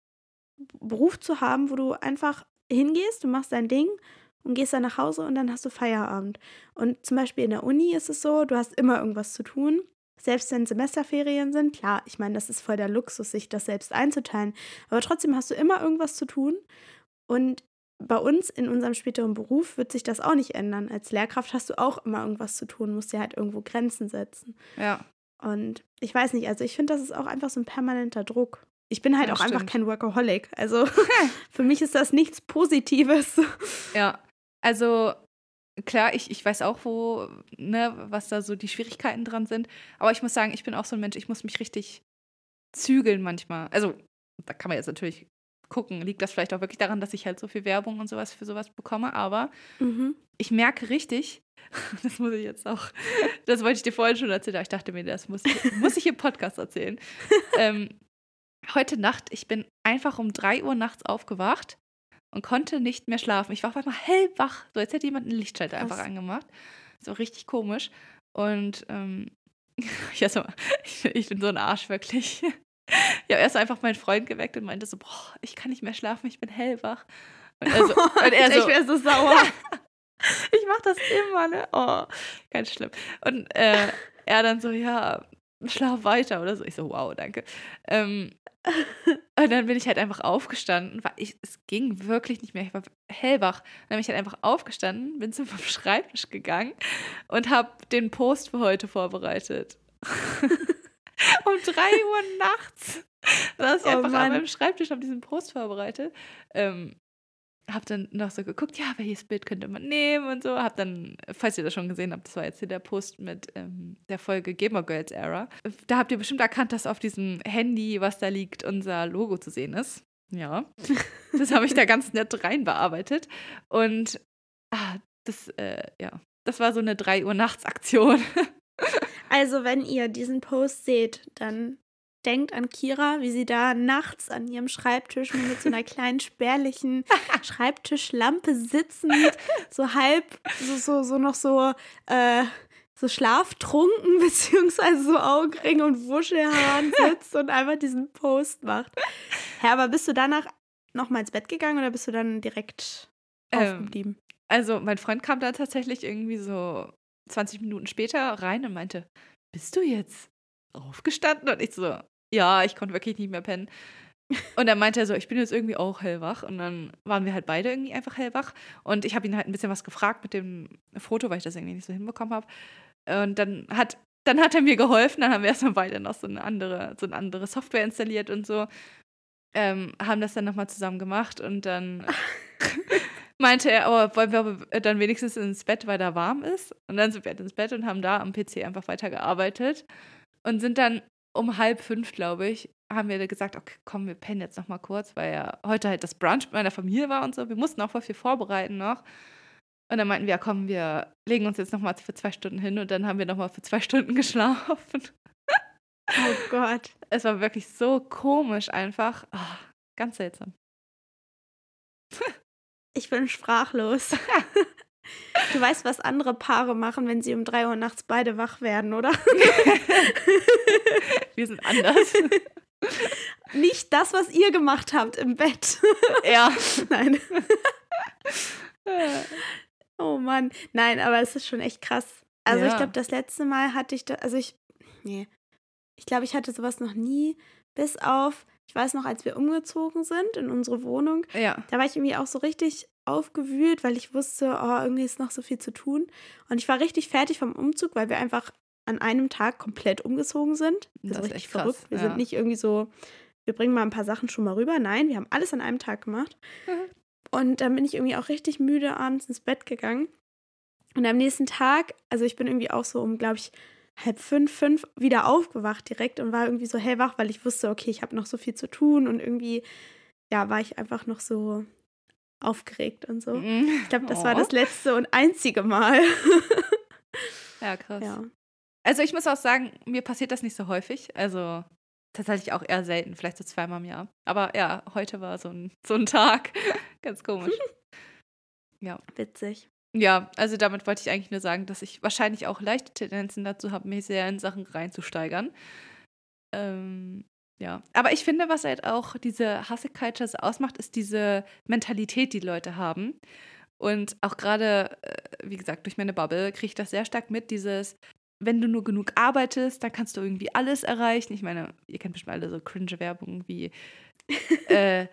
Beruf zu haben, wo du einfach hingehst, du machst dein Ding und gehst dann nach Hause und dann hast du Feierabend. Und zum Beispiel in der Uni ist es so, du hast immer irgendwas zu tun. Selbst wenn Semesterferien sind, klar, ich meine, das ist voll der Luxus, sich das selbst einzuteilen. Aber trotzdem hast du immer irgendwas zu tun. Und bei uns in unserem späteren Beruf wird sich das auch nicht ändern. Als Lehrkraft hast du auch immer irgendwas zu tun, musst dir halt irgendwo Grenzen setzen. Ja. Und ich weiß nicht, also ich finde, das ist auch einfach so ein permanenter Druck. Ich bin halt ja, auch stimmt. einfach kein Workaholic. Also *laughs* für mich ist das nichts Positives. Ja, also klar, ich, ich weiß auch, wo, ne, was da so die Schwierigkeiten dran sind. Aber ich muss sagen, ich bin auch so ein Mensch, ich muss mich richtig zügeln manchmal. Also, da kann man jetzt natürlich gucken, liegt das vielleicht auch wirklich daran, dass ich halt so viel Werbung und sowas für sowas bekomme. Aber mhm. ich merke richtig, *laughs* das muss ich jetzt auch, das wollte ich dir vorhin schon erzählen, aber ich dachte mir, das muss ich, muss ich im Podcast erzählen. *laughs* ähm, heute Nacht, ich bin einfach um 3 Uhr nachts aufgewacht und konnte nicht mehr schlafen. Ich war auf einmal hellwach, so als hätte jemand einen Lichtschalter einfach angemacht. So richtig komisch. Und ähm, ich, also, ich, ich bin so ein Arsch, wirklich. *laughs* Ich habe erst einfach meinen Freund geweckt und meinte so, boah, ich kann nicht mehr schlafen, ich bin hellwach. Und, also, *laughs* und er so, ich wäre so sauer. *laughs* ich mache das immer, ne? Oh, ganz schlimm. Und äh, er dann so, ja, schlaf weiter oder so. Ich so, wow, danke. Ähm, *laughs* und dann bin ich halt einfach aufgestanden, weil ich, es ging wirklich nicht mehr. Ich war hellwach. Dann bin ich halt einfach aufgestanden, bin zum *laughs* Schreibtisch gegangen und habe den Post für heute vorbereitet. *laughs* um drei Uhr nachts. Da ist oh, einfach Mann. an meinem Schreibtisch, habe diesen Post vorbereitet. Ähm, habe dann noch so geguckt, ja, welches Bild könnte man nehmen und so. Habe dann, falls ihr das schon gesehen habt, das war jetzt hier der Post mit ähm, der Folge Gamer Girls Era. Da habt ihr bestimmt erkannt, dass auf diesem Handy, was da liegt, unser Logo zu sehen ist. Ja, *laughs* das habe ich da ganz nett rein bearbeitet. Und ah, das, äh, ja, das war so eine 3 Uhr nachts Aktion. *laughs* Also, wenn ihr diesen Post seht, dann denkt an Kira, wie sie da nachts an ihrem Schreibtisch mit so einer kleinen spärlichen *laughs* Schreibtischlampe sitzend, so halb, so, so, so noch so, äh, so schlaftrunken, *laughs* beziehungsweise so Augenringe und Wuschelhaaren *laughs* sitzt und einfach diesen Post macht. Hä, aber bist du danach nochmal ins Bett gegangen oder bist du dann direkt ähm, aufgeblieben? Also, mein Freund kam da tatsächlich irgendwie so 20 Minuten später rein und meinte, bist du jetzt aufgestanden? Und ich so, ja, ich konnte wirklich nicht mehr pennen. Und dann meinte er so, ich bin jetzt irgendwie auch hellwach. Und dann waren wir halt beide irgendwie einfach hellwach. Und ich habe ihn halt ein bisschen was gefragt mit dem Foto, weil ich das irgendwie nicht so hinbekommen habe. Und dann hat, dann hat er mir geholfen. Dann haben wir erstmal beide noch so eine andere, so eine andere Software installiert und so. Ähm, haben das dann nochmal zusammen gemacht und dann *laughs* meinte er, oh, wollen wir dann wenigstens ins Bett, weil da warm ist. Und dann sind wir halt ins Bett und haben da am PC einfach weitergearbeitet und sind dann um halb fünf, glaube ich, haben wir gesagt, okay, komm, wir pennen jetzt noch mal kurz, weil ja heute halt das Brunch mit meiner Familie war und so. Wir mussten auch voll viel vorbereiten noch. Und dann meinten wir, ja, komm, wir legen uns jetzt noch mal für zwei Stunden hin und dann haben wir noch mal für zwei Stunden *laughs* geschlafen. Oh Gott. Es war wirklich so komisch einfach. Oh, ganz seltsam. Ich bin sprachlos. *laughs* Du weißt, was andere Paare machen, wenn sie um drei Uhr nachts beide wach werden, oder? *laughs* Wir sind anders. Nicht das, was ihr gemacht habt im Bett. Ja. *laughs* Nein. oh Mann. Nein, aber es ist schon echt krass. Also Ja. ich glaube, das letzte Mal hatte ich da, also ich, nee, ich glaube, ich hatte sowas noch nie, bis auf, ich weiß noch, als wir umgezogen sind in unsere Wohnung, Ja. da war ich irgendwie auch so richtig aufgewühlt, weil ich wusste, oh, irgendwie ist noch so viel zu tun. Und ich war richtig fertig vom Umzug, weil wir einfach an einem Tag komplett umgezogen sind. Das Also ist richtig echt krass, verrückt. Wir ja. sind nicht irgendwie so, wir bringen mal ein paar Sachen schon mal rüber. Nein, wir haben alles an einem Tag gemacht. Mhm. Und dann bin ich irgendwie auch richtig müde abends ins Bett gegangen. Und am nächsten Tag, also ich bin irgendwie auch so um, glaube ich, halb fünf, fünf wieder aufgewacht direkt und war irgendwie so hellwach, weil ich wusste, okay, ich habe noch so viel zu tun und irgendwie, ja, war ich einfach noch so aufgeregt und so. Mhm. Ich glaube, das war Oh. das letzte und einzige Mal. *laughs* Ja, krass. ja. Also ich muss auch sagen, mir passiert das nicht so häufig. Also tatsächlich auch eher selten, vielleicht so zweimal im Jahr. Aber ja, heute war so ein, so ein Tag. *laughs* Ganz komisch. *laughs* Witzig. Ja, also damit wollte ich eigentlich nur sagen, dass ich wahrscheinlich auch leichte Tendenzen dazu habe, mich sehr in Sachen reinzusteigern. Ähm, ja, aber ich finde, was halt auch diese Hustle-Culture so ausmacht, ist diese Mentalität, die Leute haben. Und auch gerade, äh, wie gesagt, durch meine Bubble kriege ich das sehr stark mit, dieses, wenn du nur genug arbeitest, dann kannst du irgendwie alles erreichen. Ich meine, ihr kennt bestimmt alle so cringe Werbung wie, *laughs* äh,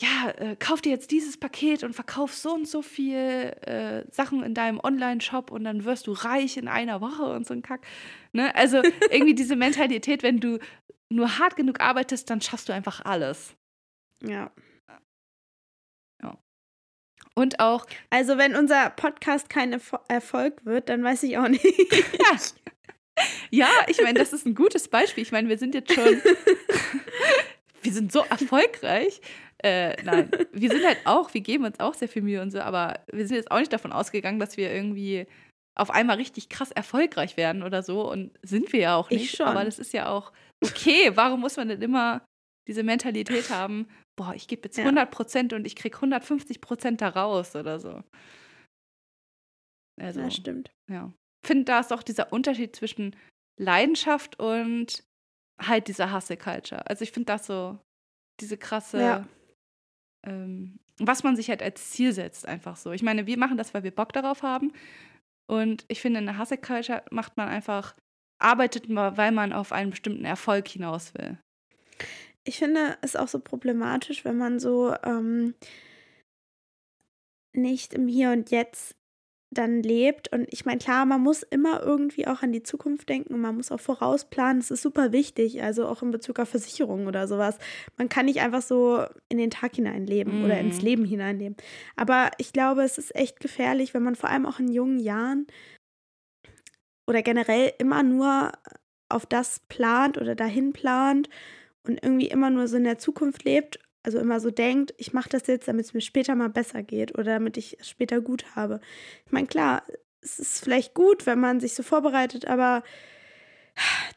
ja, äh, kauf dir jetzt dieses Paket und verkauf so und so viel äh, Sachen in deinem Online-Shop und dann wirst du reich in einer Woche und so ein Kack. Ne? Also *laughs* irgendwie diese Mentalität, wenn du nur hart genug arbeitest, dann schaffst du einfach alles. Ja. Und auch, Also, wenn unser Podcast kein Erfo Erfolg wird, dann weiß ich auch nicht. *laughs* ja, ich meine, das ist ein gutes Beispiel. Ich meine, wir sind jetzt schon, *laughs* wir sind so erfolgreich. Äh, nein, wir sind halt auch, wir geben uns auch sehr viel Mühe und so, aber wir sind jetzt auch nicht davon ausgegangen, dass wir irgendwie auf einmal richtig krass erfolgreich werden oder so und sind wir ja auch Ich nicht. schon. Aber das ist ja auch okay. Warum muss man denn immer diese Mentalität haben, boah, ich gebe jetzt Ja. 100 Prozent und ich krieg 150 Prozent da raus oder so. Also, Das stimmt. ja. Ich finde, da ist auch dieser Unterschied zwischen Leidenschaft und halt dieser Hustle-Culture. Also ich finde das so, diese krasse, Ja. ähm, was man sich halt als Ziel setzt, einfach so. Ich meine, wir machen das, weil wir Bock darauf haben. Und ich finde, in der Hustle-Culture macht man einfach, arbeitet man, weil man auf einen bestimmten Erfolg hinaus will. Ich finde es auch so problematisch, wenn man so ähm, nicht im Hier und Jetzt dann lebt. Und ich meine, klar, man muss immer irgendwie auch an die Zukunft denken und man muss auch vorausplanen. Das ist super wichtig, also auch in Bezug auf Versicherungen oder sowas. Man kann nicht einfach so in den Tag hineinleben oder Mhm. ins Leben hineinleben. Aber ich glaube, es ist echt gefährlich, wenn man vor allem auch in jungen Jahren oder generell immer nur auf das plant oder dahin plant und irgendwie immer nur so in der Zukunft lebt, also immer so denkt, ich mache das jetzt, damit es mir später mal besser geht oder damit ich es später gut habe. Ich meine, klar, es ist vielleicht gut, wenn man sich so vorbereitet, aber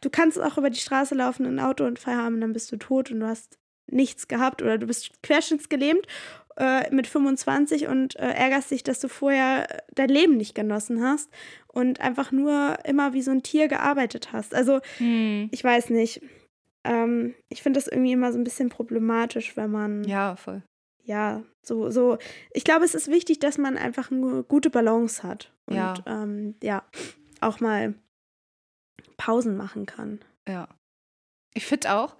du kannst auch über die Straße laufen, einen Autounfall haben, dann bist du tot und du hast nichts gehabt oder du bist querschnittsgelähmt äh, mit 25 und äh, ärgerst dich, dass du vorher äh, dein Leben nicht genossen hast und einfach nur immer wie so ein Tier gearbeitet hast. Also Hm. ich weiß nicht. Ähm, ich finde das irgendwie immer so ein bisschen problematisch, wenn man Ja, voll. ja so so. Ich glaube, es ist wichtig, dass man einfach eine gute Balance hat und Ja. ähm, ja auch mal Pausen machen kann. Ja. Ich finde auch,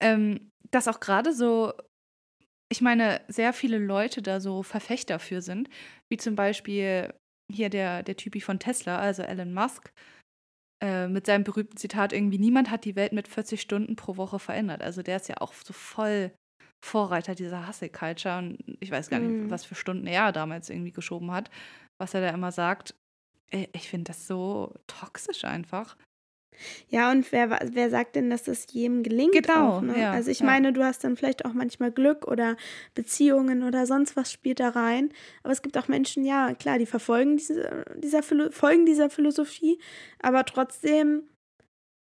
ähm, dass auch gerade so, ich meine, sehr viele Leute da so Verfechter für sind, wie zum Beispiel hier der, der Typi von Tesla, also Elon Musk, äh, mit seinem berühmten Zitat irgendwie, niemand hat die Welt mit 40 Stunden pro Woche verändert. Also der ist ja auch so voll Vorreiter dieser Hustle-Culture und ich weiß gar nicht, Mhm. was für Stunden er damals irgendwie geschoben hat, was er da immer sagt. Äh, Ich finde das so toxisch einfach. Ja, und wer, wer sagt denn, dass das jedem gelingt? Genau, auch, ne? ja, also ich ja. meine, du hast dann vielleicht auch manchmal Glück oder Beziehungen oder sonst was spielt da rein. Aber es gibt auch Menschen, ja, klar, die verfolgen diese, dieser, folgen dieser Philosophie, aber trotzdem,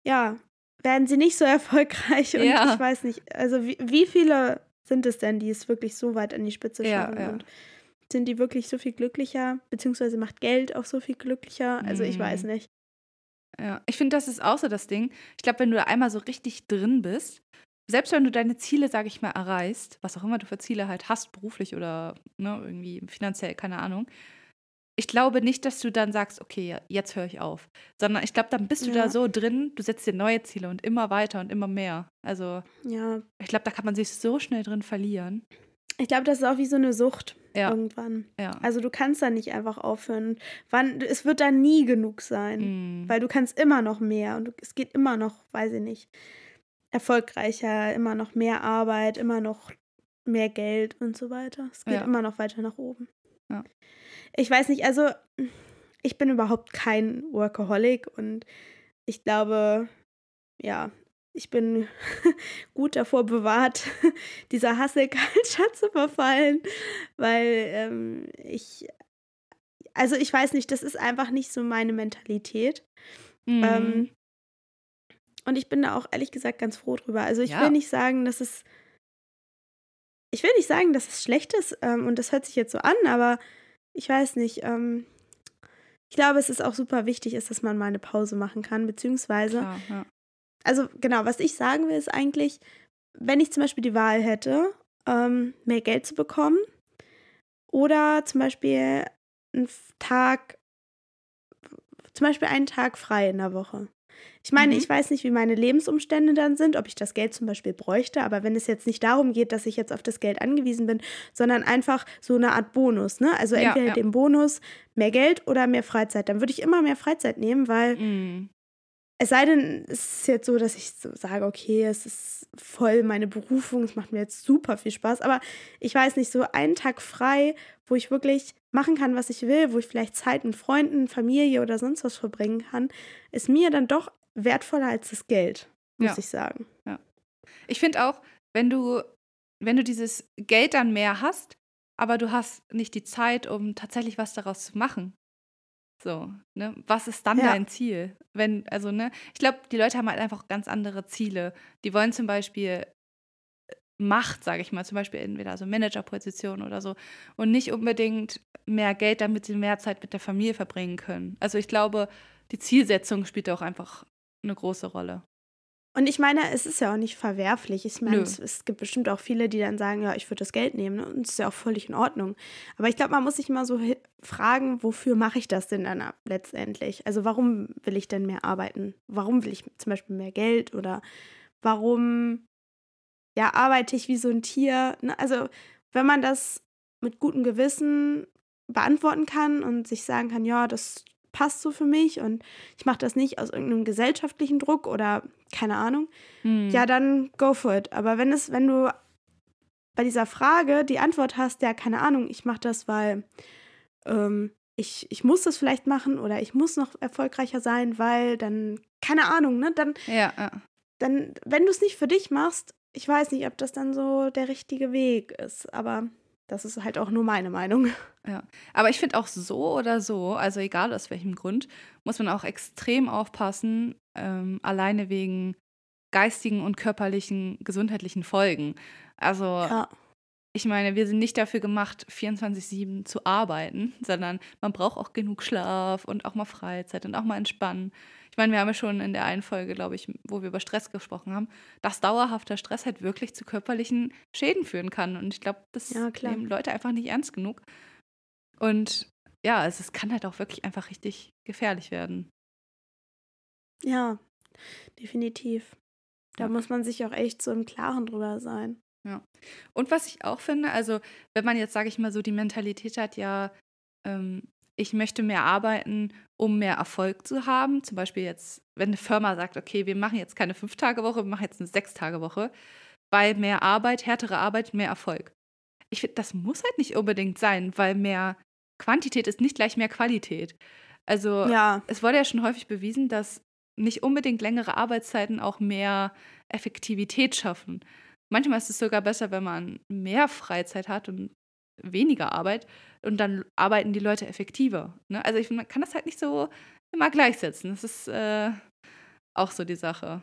ja, werden sie nicht so *laughs* erfolgreich. Und Ja. ich weiß nicht, also wie, wie viele sind es denn, die es wirklich so weit an die Spitze schaffen? ja. Und sind die wirklich so viel glücklicher, beziehungsweise macht Geld auch so viel glücklicher? Also ich Mhm. weiß nicht. Ja, ich finde, das ist auch so das Ding. Ich glaube, wenn du da einmal so richtig drin bist, selbst wenn du deine Ziele, sage ich mal, erreichst, was auch immer du für Ziele halt hast, beruflich oder ne, irgendwie finanziell, keine Ahnung, ich glaube nicht, dass du dann sagst, okay, jetzt höre ich auf. Sondern ich glaube, dann bist du ja. da so drin, du setzt dir neue Ziele und immer weiter und immer mehr. Also, ja. ich glaube, da kann man sich so schnell drin verlieren. Ich glaube, das ist auch wie so eine Sucht ja. irgendwann. Ja. Also du kannst da nicht einfach aufhören. Wann, es wird da nie genug sein, mm. weil du kannst immer noch mehr und du, es geht immer noch, weiß ich nicht, erfolgreicher, immer noch mehr Arbeit, immer noch mehr Geld und so weiter. Es geht ja. immer noch weiter nach oben. Ja ich weiß nicht, also ich bin überhaupt kein Workaholic und ich glaube, ja, ich bin *laughs* gut davor bewahrt, *laughs* dieser Hustle-Culture zu verfallen, weil ähm, ich, also ich weiß nicht, das ist einfach nicht so meine Mentalität. Mhm. Ähm, und ich bin da auch ehrlich gesagt ganz froh drüber. Also ich ja. will nicht sagen, dass es, ich will nicht sagen, dass es schlecht ist ähm, und das hört sich jetzt so an, aber ich weiß nicht, ähm, ich glaube, es ist auch super wichtig, ist, dass man mal eine Pause machen kann, beziehungsweise, Klar, ja. Also genau, was ich sagen will, ist eigentlich, wenn ich zum Beispiel die Wahl hätte, ähm, mehr Geld zu bekommen oder zum Beispiel einen Tag, zum Beispiel einen Tag frei in der Woche. Ich meine, mhm. ich weiß nicht, wie meine Lebensumstände dann sind, ob ich das Geld zum Beispiel bräuchte, aber wenn es jetzt nicht darum geht, dass ich jetzt auf das Geld angewiesen bin, sondern einfach so eine Art Bonus, ne? Also entweder ja, ja. den Bonus mehr Geld oder mehr Freizeit, dann würde ich immer mehr Freizeit nehmen, weil mhm. Es sei denn, es ist jetzt so, dass ich so sage, okay, es ist voll meine Berufung, es macht mir jetzt super viel Spaß, aber ich weiß nicht, so einen Tag frei, wo ich wirklich machen kann, was ich will, wo ich vielleicht Zeit mit Freunden, Familie oder sonst was verbringen kann, ist mir dann doch wertvoller als das Geld, muss ja. ich sagen. Ja. Ich finde auch, wenn du, wenn du dieses Geld dann mehr hast, aber du hast nicht die Zeit, um tatsächlich was daraus zu machen, so, ne? Was ist dann ja. dein Ziel? Wenn, also, ne, ich glaube, die Leute haben halt einfach ganz andere Ziele. Die wollen zum Beispiel äh, Macht, sage ich mal, zum Beispiel entweder so Managerposition oder so und nicht unbedingt mehr Geld, damit sie mehr Zeit mit der Familie verbringen können. Also ich glaube, die Zielsetzung spielt auch einfach eine große Rolle. Und ich meine, es ist ja auch nicht verwerflich. Ich meine, es, es, gibt bestimmt auch viele, die dann sagen, ja, ich würde das Geld nehmen. Und es ist ja auch völlig in Ordnung. Aber ich glaube, man muss sich immer so fragen, wofür mache ich das denn dann letztendlich? Also warum will ich denn mehr arbeiten? Warum will ich zum Beispiel mehr Geld? Oder warum ja, arbeite ich wie so ein Tier? Ne? Also wenn man das mit gutem Gewissen beantworten kann und sich sagen kann, ja, das passt so für mich und ich mache das nicht aus irgendeinem gesellschaftlichen Druck oder keine Ahnung, hm. ja, dann go for it. Aber wenn es, wenn du bei dieser Frage die Antwort hast, ja, keine Ahnung, ich mache das, weil ähm, ich, ich muss das vielleicht machen oder ich muss noch erfolgreicher sein, weil dann, keine Ahnung, ne, dann, ja, ja. dann wenn du es nicht für dich machst, ich weiß nicht, ob das dann so der richtige Weg ist, aber das ist halt auch nur meine Meinung. Ja, aber ich finde auch so oder so, also egal aus welchem Grund, muss man auch extrem aufpassen, ähm, alleine wegen geistigen und körperlichen, gesundheitlichen Folgen. Also ja. Ich meine, wir sind nicht dafür gemacht, 24-7 zu arbeiten, sondern man braucht auch genug Schlaf und auch mal Freizeit und auch mal entspannen meine, wir haben ja schon in der einen Folge, glaube ich, wo wir über Stress gesprochen haben, dass dauerhafter Stress halt wirklich zu körperlichen Schäden führen kann. Und ich glaube, das ja, nehmen Leute einfach nicht ernst genug. Und ja, also es kann halt auch wirklich einfach richtig gefährlich werden. Ja, definitiv. Da ja. muss man sich auch echt so im Klaren drüber sein. Ja. Und was ich auch finde, also wenn man jetzt, sage ich mal, so die Mentalität hat, ja, ähm, ich möchte mehr arbeiten, um mehr Erfolg zu haben. Zum Beispiel jetzt, wenn eine Firma sagt, okay, wir machen jetzt keine Fünf-Tage-Woche, wir machen jetzt eine Sechs-Tage-Woche, weil mehr Arbeit, härtere Arbeit, mehr Erfolg. Ich finde, das muss halt nicht unbedingt sein, weil mehr Quantität ist nicht gleich mehr Qualität. Also ja. es wurde ja schon häufig bewiesen, dass nicht unbedingt längere Arbeitszeiten auch mehr Effektivität schaffen. Manchmal ist es sogar besser, wenn man mehr Freizeit hat und weniger Arbeit und dann arbeiten die Leute effektiver. Ne? Also ich, kann das halt nicht so immer gleichsetzen. Das ist äh, auch so die Sache.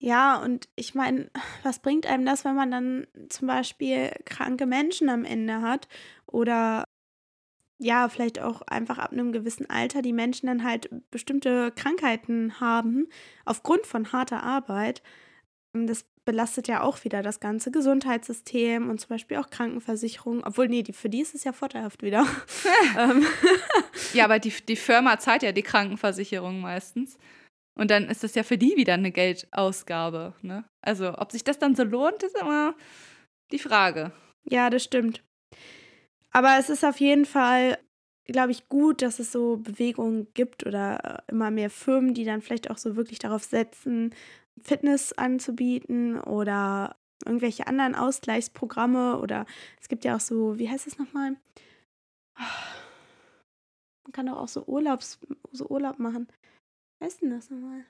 Ja, und ich meine, was bringt einem das, wenn man dann zum Beispiel kranke Menschen am Ende hat oder ja, vielleicht auch einfach ab einem gewissen Alter die Menschen dann halt bestimmte Krankheiten haben aufgrund von harter Arbeit. Das belastet ja auch wieder das ganze Gesundheitssystem und zum Beispiel auch Krankenversicherung. Obwohl, nee, die, für die ist es ja vorteilhaft wieder. *laughs* Ähm. ja, aber die, die Firma zahlt ja die Krankenversicherung meistens. Und dann ist das ja für die wieder eine Geldausgabe. Ne? Also, ob sich das dann so lohnt, ist immer die Frage. Ja, das stimmt. Aber es ist auf jeden Fall, glaube ich, gut, dass es so Bewegungen gibt oder äh, immer mehr Firmen, die dann vielleicht auch so wirklich darauf setzen, Fitness anzubieten oder irgendwelche anderen Ausgleichsprogramme oder es gibt ja auch so, wie heißt es nochmal? Man kann doch auch so Urlaubs, so Urlaub machen. Wie heißt denn das nochmal?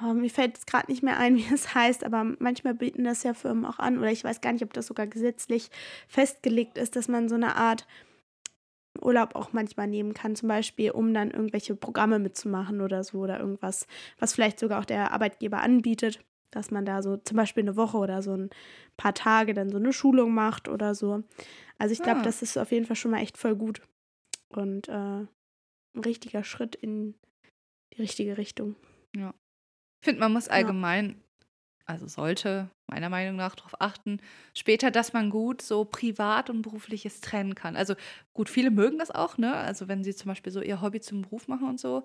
Oh, mir fällt es gerade nicht mehr ein, *laughs* wie es heißt, aber manchmal bieten das ja Firmen auch an oder ich weiß gar nicht, ob das sogar gesetzlich festgelegt ist, dass man so eine Art Urlaub auch manchmal nehmen kann, zum Beispiel, um dann irgendwelche Programme mitzumachen oder so oder irgendwas, was vielleicht sogar auch der Arbeitgeber anbietet, dass man da so zum Beispiel eine Woche oder so ein paar Tage dann so eine Schulung macht oder so. Also ich glaube, ah. das ist auf jeden Fall schon mal echt voll gut und äh, ein richtiger Schritt in die richtige Richtung. Ja. Ich finde, man muss allgemein also sollte meiner Meinung nach darauf achten, später, dass man gut so privat und berufliches trennen kann. Also gut, viele mögen das auch, ne? Also wenn sie zum Beispiel so ihr Hobby zum Beruf machen und so.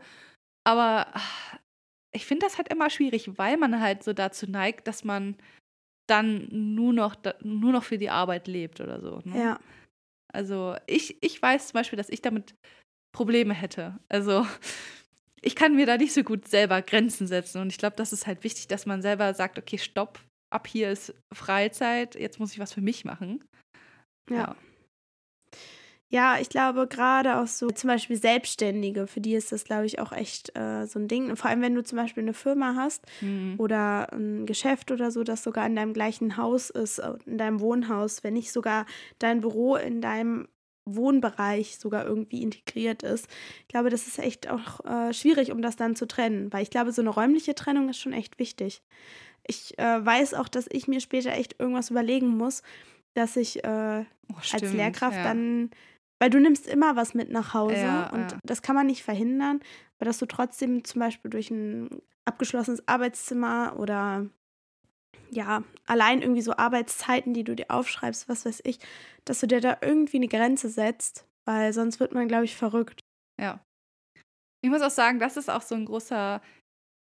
Aber ich finde das halt immer schwierig, weil man halt so dazu neigt, dass man dann nur noch, nur noch für die Arbeit lebt oder so. Ne? Ja. Also ich, ich weiß zum Beispiel, dass ich damit Probleme hätte. Also ich kann mir da nicht so gut selber Grenzen setzen. Und ich glaube, das ist halt wichtig, dass man selber sagt, okay, stopp, ab hier ist Freizeit, jetzt muss ich was für mich machen. Ja. ja. Ich glaube gerade auch so zum Beispiel Selbstständige, für die ist das, glaube ich, auch echt äh, so ein Ding. vor allem, wenn du zum Beispiel eine Firma hast mhm. oder ein Geschäft oder so, das sogar in deinem gleichen Haus ist, äh, in deinem Wohnhaus, wenn nicht sogar dein Büro in deinem Wohnbereich sogar irgendwie integriert ist. Ich glaube, das ist echt auch äh, schwierig, um das dann zu trennen, weil ich glaube, so eine räumliche Trennung ist schon echt wichtig. Ich äh, weiß auch, dass ich mir später echt irgendwas überlegen muss, dass ich äh, oh, als Lehrkraft ja. dann, weil du nimmst immer was mit nach Hause ja, und ja. das kann man nicht verhindern, aber dass du trotzdem zum Beispiel durch ein abgeschlossenes Arbeitszimmer oder ja, allein irgendwie so Arbeitszeiten, die du dir aufschreibst, was weiß ich, dass du dir da irgendwie eine Grenze setzt, weil sonst wird man, glaube ich, verrückt. Ja. Ich muss auch sagen, das ist auch so ein großer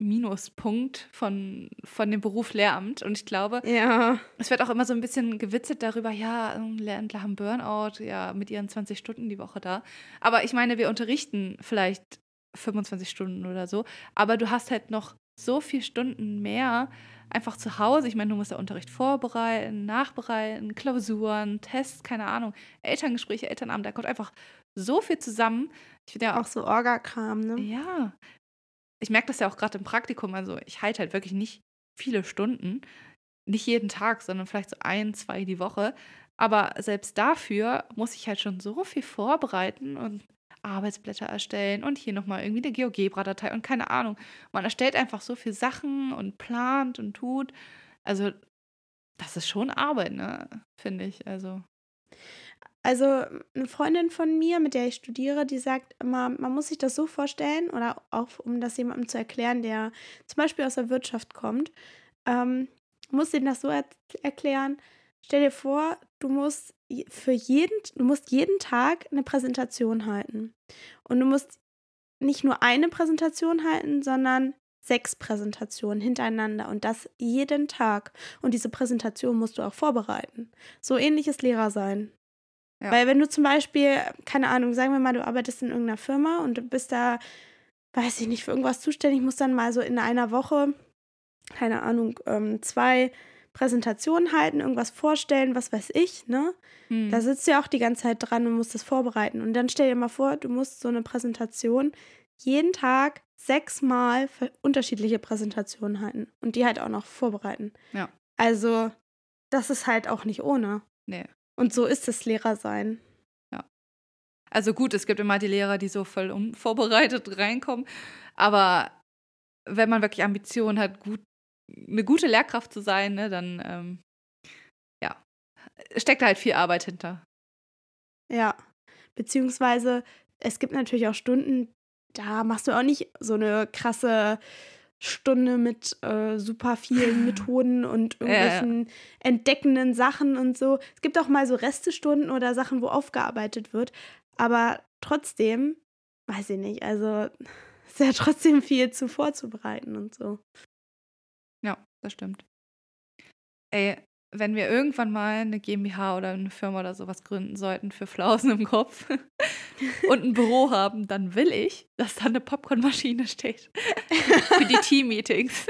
Minuspunkt von, von dem Beruf Lehramt. Und ich glaube, ja. es wird auch immer so ein bisschen gewitzelt darüber, ja, Lehrämtler haben Burnout, ja, mit ihren 20 Stunden die Woche da. Aber ich meine, wir unterrichten vielleicht 25 Stunden oder so, aber du hast halt noch so viele Stunden mehr, einfach zu Hause. Ich meine, du musst ja Unterricht vorbereiten, nachbereiten, Klausuren, Tests, keine Ahnung, Elterngespräche, Elternabend, da kommt einfach so viel zusammen. Ich finde ja auch so Orga-Kram, ne? Ja. Ich merke das ja auch gerade im Praktikum. Also, ich halte halt wirklich nicht viele Stunden. Nicht jeden Tag, sondern vielleicht so ein, zwei die Woche. Aber selbst dafür muss ich halt schon so viel vorbereiten und Arbeitsblätter erstellen und hier nochmal irgendwie eine GeoGebra-Datei und keine Ahnung. Man erstellt einfach so viel Sachen und plant und tut. Also, das ist schon Arbeit, ne? Finde ich. Also. Also, eine Freundin von mir, mit der ich studiere, die sagt immer, man muss sich das so vorstellen, oder auch um das jemandem zu erklären, der zum Beispiel aus der Wirtschaft kommt, ähm, muss ihm das so er erklären. Stell dir vor, du musst für jeden, du musst jeden Tag eine Präsentation halten. Und du musst nicht nur eine Präsentation halten, sondern sechs Präsentationen hintereinander und das jeden Tag. Und diese Präsentation musst du auch vorbereiten. So ähnlich ist Lehrer sein. Ja. Weil wenn du zum Beispiel, keine Ahnung, sagen wir mal, du arbeitest in irgendeiner Firma und du bist da, weiß ich nicht, für irgendwas zuständig, musst dann mal so in einer Woche, keine Ahnung, ähm, zwei Präsentation halten, irgendwas vorstellen, was weiß ich, ne? Hm. Da sitzt du ja auch die ganze Zeit dran und musst das vorbereiten. Und dann stell dir mal vor, du musst so eine Präsentation jeden Tag sechsmal für unterschiedliche Präsentationen halten und die halt auch noch vorbereiten. Ja. Also, das ist halt auch nicht ohne. Nee. Und so ist es Lehrer sein. Ja. Also gut, es gibt immer die Lehrer, die so voll unvorbereitet *laughs* reinkommen. Aber wenn man wirklich Ambitionen hat, gut eine gute Lehrkraft zu sein, ne, dann ähm, ja, steckt da halt viel Arbeit hinter. Ja. Beziehungsweise es gibt natürlich auch Stunden, da machst du auch nicht so eine krasse Stunde mit äh, super vielen *laughs* Methoden und irgendwelchen ja, ja. entdeckenden Sachen und so. Es gibt auch mal so Restestunden oder Sachen, wo aufgearbeitet wird. Aber trotzdem, weiß ich nicht, also *laughs* ist ja trotzdem viel zu vorzubereiten und so. Das stimmt. Ey, wenn wir irgendwann mal eine GmbH oder eine Firma oder sowas gründen sollten für Flausen im Kopf *laughs* und ein Büro haben, dann will ich, dass da eine Popcornmaschine steht. *laughs* für die Team-Meetings.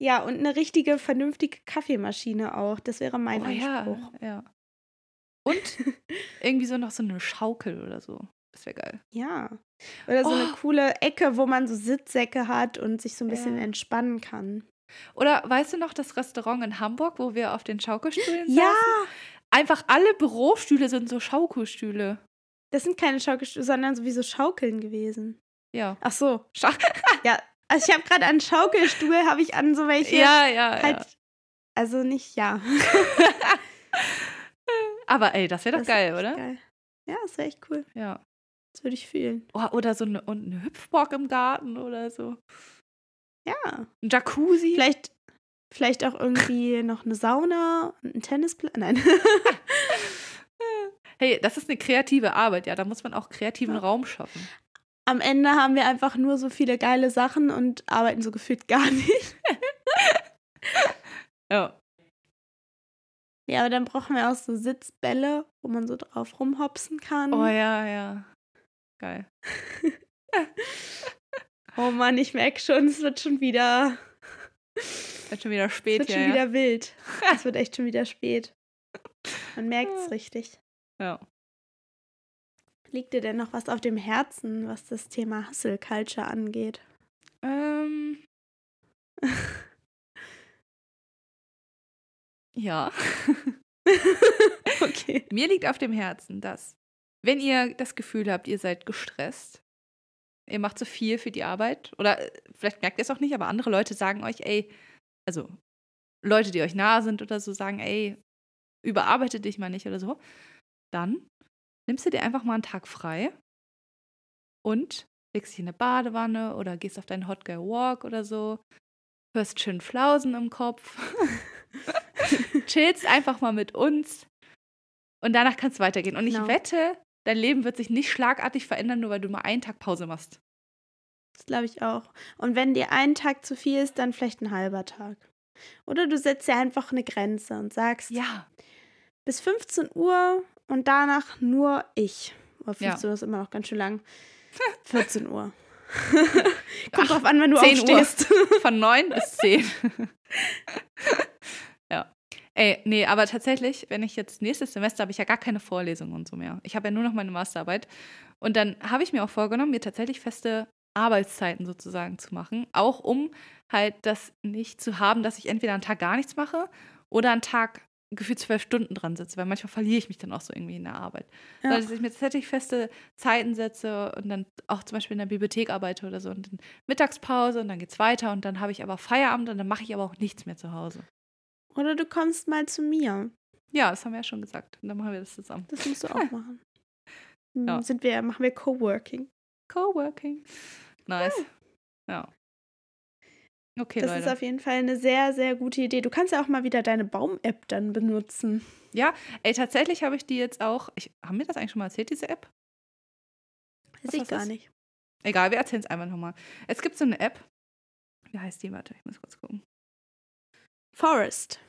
Ja, und eine richtige, vernünftige Kaffeemaschine auch. Das wäre mein oh, Anspruch. Ja, ja. Und irgendwie so noch so eine Schaukel oder so. Das wäre geil. Ja. Oder so oh. eine coole Ecke, wo man so Sitzsäcke hat und sich so ein bisschen ja. entspannen kann. Oder weißt du noch das Restaurant in Hamburg, wo wir auf den Schaukelstühlen ja. saßen? Einfach alle Bürostühle sind so Schaukelstühle. Das sind keine Schaukelstühle, sondern sowieso Schaukeln gewesen. Ja. Ach so. Schau *laughs* ja, also ich habe gerade an Schaukelstuhl, habe ich an so welche. Ja, ja, halt, ja. Also nicht, ja. *laughs* Aber ey, das wäre doch das geil, oder? Geil. Ja, das wäre echt cool. Ja. Das würde ich fühlen. Oh, oder so eine, und eine Hüpfburg im Garten oder so. Ja. Ein Jacuzzi. Vielleicht, vielleicht auch irgendwie noch eine Sauna, ein Tennisplatz. Nein. *laughs* hey, das ist eine kreative Arbeit, ja. Da muss man auch kreativen ja. Raum schaffen. Am Ende haben wir einfach nur so viele geile Sachen und arbeiten so gefühlt *laughs* gar nicht. ja. Ja, aber dann brauchen wir auch so Sitzbälle, wo man so drauf rumhopsen kann. Oh ja, ja. Geil. *laughs* Oh Mann, ich merke schon, es wird schon wieder. Es wird schon wieder spät, Es wird schon ja. wieder wild. *laughs* es wird echt schon wieder spät. Man merkt es richtig. Ja. Liegt dir denn noch was auf dem Herzen, was das Thema Hustle Culture angeht? Ähm. *laughs* ja. okay. Mir liegt auf dem Herzen, dass, wenn ihr das Gefühl habt, ihr seid gestresst, ihr macht zu viel für die Arbeit. Oder äh, vielleicht merkt ihr es auch nicht, aber andere Leute sagen euch, ey, also Leute, die euch nahe sind oder so, sagen, ey, überarbeite dich mal nicht oder so. Dann nimmst du dir einfach mal einen Tag frei und legst dich in eine Badewanne oder gehst auf deinen Hot Girl Walk oder so, hörst schön Flausen im Kopf, *laughs* chillst einfach mal mit uns und danach kannst du weitergehen. Und genau. ich wette, dein Leben wird sich nicht schlagartig verändern, nur weil du mal einen Tag Pause machst. Das glaube ich auch. Und wenn dir ein Tag zu viel ist, dann vielleicht ein halber Tag. Oder du setzt dir einfach eine Grenze und sagst, ja. bis 15 Uhr und danach nur ich. Oder 15 Ja. Uhr ist immer noch ganz schön lang. *laughs* 14 Uhr. *laughs* Kommt Ach, drauf an, wenn du 10 Uhr. aufstehst. Von 9 bis 10. *laughs* Ey, nee, aber tatsächlich, wenn ich jetzt nächstes Semester habe ich ja gar keine Vorlesungen und so mehr. Ich habe ja nur noch meine Masterarbeit. Und dann habe ich mir auch vorgenommen, mir tatsächlich feste Arbeitszeiten sozusagen zu machen. Auch um halt das nicht zu haben, dass ich entweder einen Tag gar nichts mache oder einen Tag gefühlt zwölf Stunden dran sitze, weil manchmal verliere ich mich dann auch so irgendwie in der Arbeit. Ja. Sondern dass ich mir tatsächlich feste Zeiten setze und dann auch zum Beispiel in der Bibliothek arbeite oder so und dann Mittagspause und dann geht's weiter und dann habe ich aber Feierabend und dann mache ich aber auch nichts mehr zu Hause. Oder du kommst mal zu mir. Ja, das haben wir ja schon gesagt. Und dann machen wir das zusammen. Das musst du auch *laughs* machen. Hm, Ja. Sind wir, machen wir Coworking. Coworking. Nice. Ja. Okay, das ist Leute. auf jeden Fall eine sehr, sehr gute Idee. Du kannst ja auch mal wieder deine Baum-App dann benutzen. Ja, ey, tatsächlich habe ich die jetzt auch. Ich, haben wir das eigentlich schon mal erzählt, diese App? Weiß ich gar ist? nicht. Egal, wir erzählen es einfach nochmal. Es gibt so eine App. Wie heißt die? Warte, ich muss kurz gucken. Forest.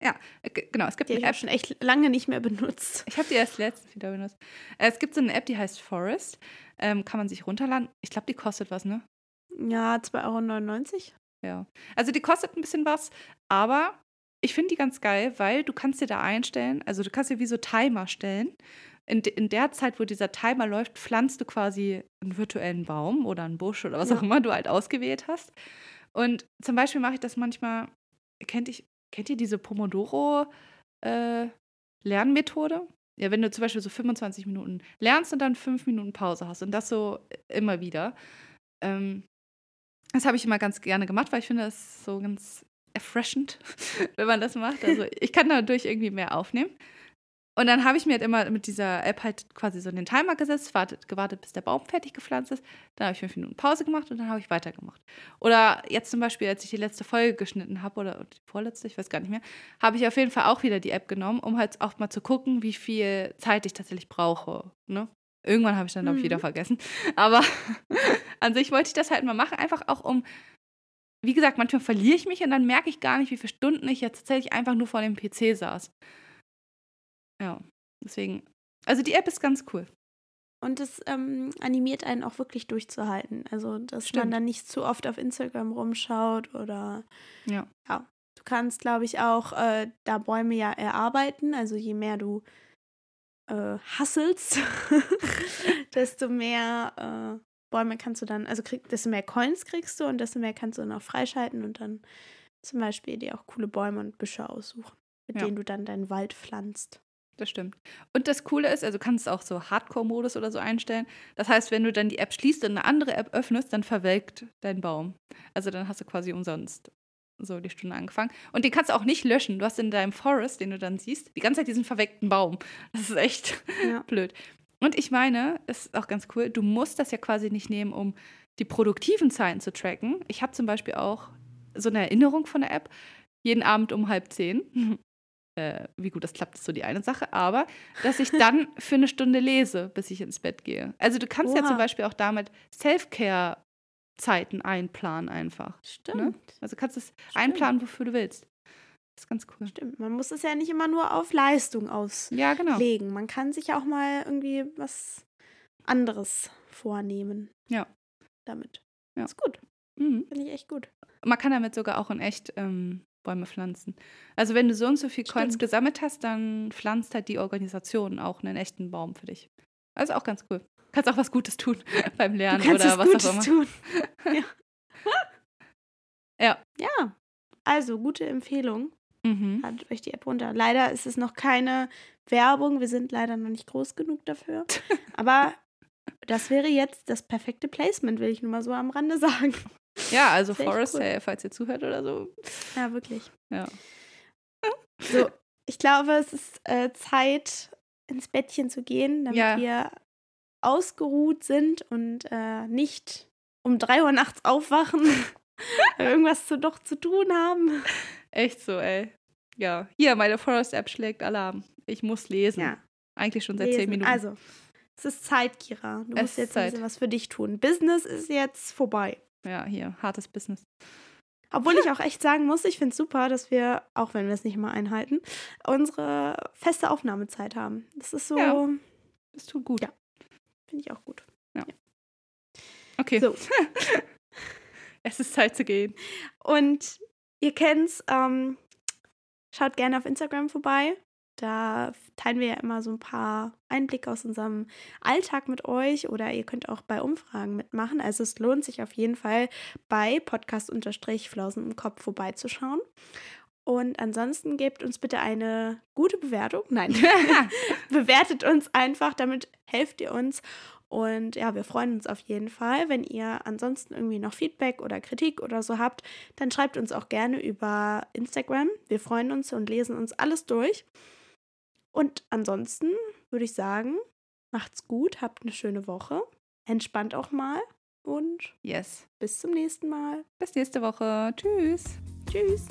Äh, g- Genau, es gibt Die habe eine App. schon echt lange nicht mehr benutzt. Ich habe die erst letztens wieder benutzt. Äh, Es gibt so eine App, die heißt Forest. Ähm, kann man sich runterladen. Ich glaube, die kostet was, ne? Ja, 2,99 Euro. Ja. Also die kostet ein bisschen was, aber ich finde die ganz geil, weil du kannst dir da einstellen, also du kannst dir wie so Timer stellen. In, in der Zeit, wo dieser Timer läuft, pflanzt du quasi einen virtuellen Baum oder einen Busch oder was Ja. auch immer du halt ausgewählt hast. Und zum Beispiel mache ich das manchmal, kennt, ich, kennt ihr diese Pomodoro-Lernmethode? ja, wenn du zum Beispiel so 25 Minuten lernst und dann fünf Minuten Pause hast und das so immer wieder. Ähm, das habe ich immer ganz gerne gemacht, weil ich finde, das so ganz erfrischend, *laughs* wenn man das macht. Also ich kann dadurch irgendwie mehr aufnehmen. Und dann habe ich mir halt immer mit dieser App halt quasi so den Timer gesetzt, wartet, gewartet, bis der Baum fertig gepflanzt ist. Dann habe ich fünf Minuten Pause gemacht und dann habe ich weitergemacht. Oder jetzt zum Beispiel, als ich die letzte Folge geschnitten habe oder die vorletzte, ich weiß gar nicht mehr, habe ich auf jeden Fall auch wieder die App genommen, um halt auch mal zu gucken, wie viel Zeit ich tatsächlich brauche. Ne? Irgendwann habe ich dann, glaube ich, wieder Mhm. vergessen. *laughs* Aber *laughs* an sich wollte ich das halt mal machen, einfach auch um, wie gesagt, manchmal verliere ich mich und dann merke ich gar nicht, wie viele Stunden ich jetzt tatsächlich einfach nur vor dem PC saß. Ja, deswegen. Also die App ist ganz cool. Und es ähm, animiert einen auch wirklich durchzuhalten. Also, dass man Stimmt. dann nicht zu oft auf Instagram rumschaut oder Ja. du kannst, glaube ich, auch äh, da Bäume ja erarbeiten. Also je mehr du äh, hasselst, *laughs* desto mehr äh, Bäume kannst du dann, also krieg, desto mehr Coins kriegst du und desto mehr kannst du dann auch freischalten und dann zum Beispiel dir auch coole Bäume und Büsche aussuchen, mit Ja. denen du dann deinen Wald pflanzt. Das stimmt. Und das Coole ist, also du kannst auch so Hardcore-Modus oder so einstellen. Das heißt, wenn du dann die App schließt und eine andere App öffnest, dann verwelkt dein Baum. Also dann hast du quasi umsonst so die Stunde angefangen. Und den kannst du auch nicht löschen. Du hast in deinem Forest, den du dann siehst, die ganze Zeit diesen verwelkten Baum. Das ist echt *laughs* Ja. blöd. Und ich meine, es ist auch ganz cool, du musst das ja quasi nicht nehmen, um die produktiven Zeiten zu tracken. Ich habe zum Beispiel auch so eine Erinnerung von der App, jeden Abend um halb zehn. *laughs* Äh, wie gut das klappt, ist so die eine Sache. Aber dass ich dann *laughs* für eine Stunde lese, bis ich ins Bett gehe. Also du kannst ja Oha. zum Beispiel auch damit Self-Care-Zeiten einplanen einfach. Stimmt. Also kannst es einplanen, wofür du willst. Das ist ganz cool. Stimmt. Man muss es ja nicht immer nur auf Leistung auslegen. Ja, genau. Man kann sich auch mal irgendwie was anderes vornehmen. Ja. Damit. Ja. Ist gut. Mhm. Finde ich echt gut. Man kann damit sogar auch in echt ähm, Bäume pflanzen. Also wenn du so und so viel Coins Stimmt. gesammelt hast, dann pflanzt halt die Organisation auch einen echten Baum für dich. Also auch ganz cool. Kannst auch was Gutes tun *laughs* beim Lernen du oder was Gutes auch immer. tun. *laughs* Ja. Ja. Also, gute Empfehlung. Mhm. Ladet euch die App runter. Leider ist es noch keine Werbung. Wir sind leider noch nicht groß genug dafür. *laughs* Aber das wäre jetzt das perfekte Placement, will ich nur mal so am Rande sagen. Ja, also Forest, cool. hey, falls ihr zuhört oder so. Ja, wirklich. Ja. So, ich glaube, es ist äh, Zeit, ins Bettchen zu gehen, damit Ja. wir ausgeruht sind und äh, nicht um 3 Uhr nachts aufwachen, *laughs* weil irgendwas zu, doch zu tun haben. Echt so, ey. Ja, hier, meine Forest-App schlägt Alarm. Ich muss lesen. Ja. Eigentlich schon seit lesen. zehn Minuten. Also, es ist Zeit, Kira. Du Es musst ist jetzt Zeit. ein bisschen was für dich tun. Business ist jetzt vorbei. Ja, hier, hartes Business. Obwohl ich auch echt sagen muss, ich finde es super, dass wir, auch wenn wir es nicht immer einhalten, unsere feste Aufnahmezeit haben. Das ist so, Ja. Das tut gut. Ja. finde ich auch gut. Okay. So. *laughs* Es ist Zeit zu gehen. Und ihr kennt's, ähm, schaut gerne auf Instagram vorbei. Da teilen wir ja immer so ein paar Einblicke aus unserem Alltag mit euch oder ihr könnt auch bei Umfragen mitmachen. Also es lohnt sich auf jeden Fall bei Podcast-Flausen im Kopf vorbeizuschauen. Und ansonsten gebt uns bitte eine gute Bewertung. Nein, *laughs* *laughs* bewertet uns einfach, damit helft ihr uns. Und ja, wir freuen uns auf jeden Fall. Wenn ihr ansonsten irgendwie noch Feedback oder Kritik oder so habt, dann schreibt uns auch gerne über Instagram. Wir freuen uns und lesen uns alles durch. Und ansonsten würde ich sagen, macht's gut, habt eine schöne Woche, entspannt auch mal und Yes. bis zum nächsten Mal. Bis nächste Woche. Tschüss. Tschüss.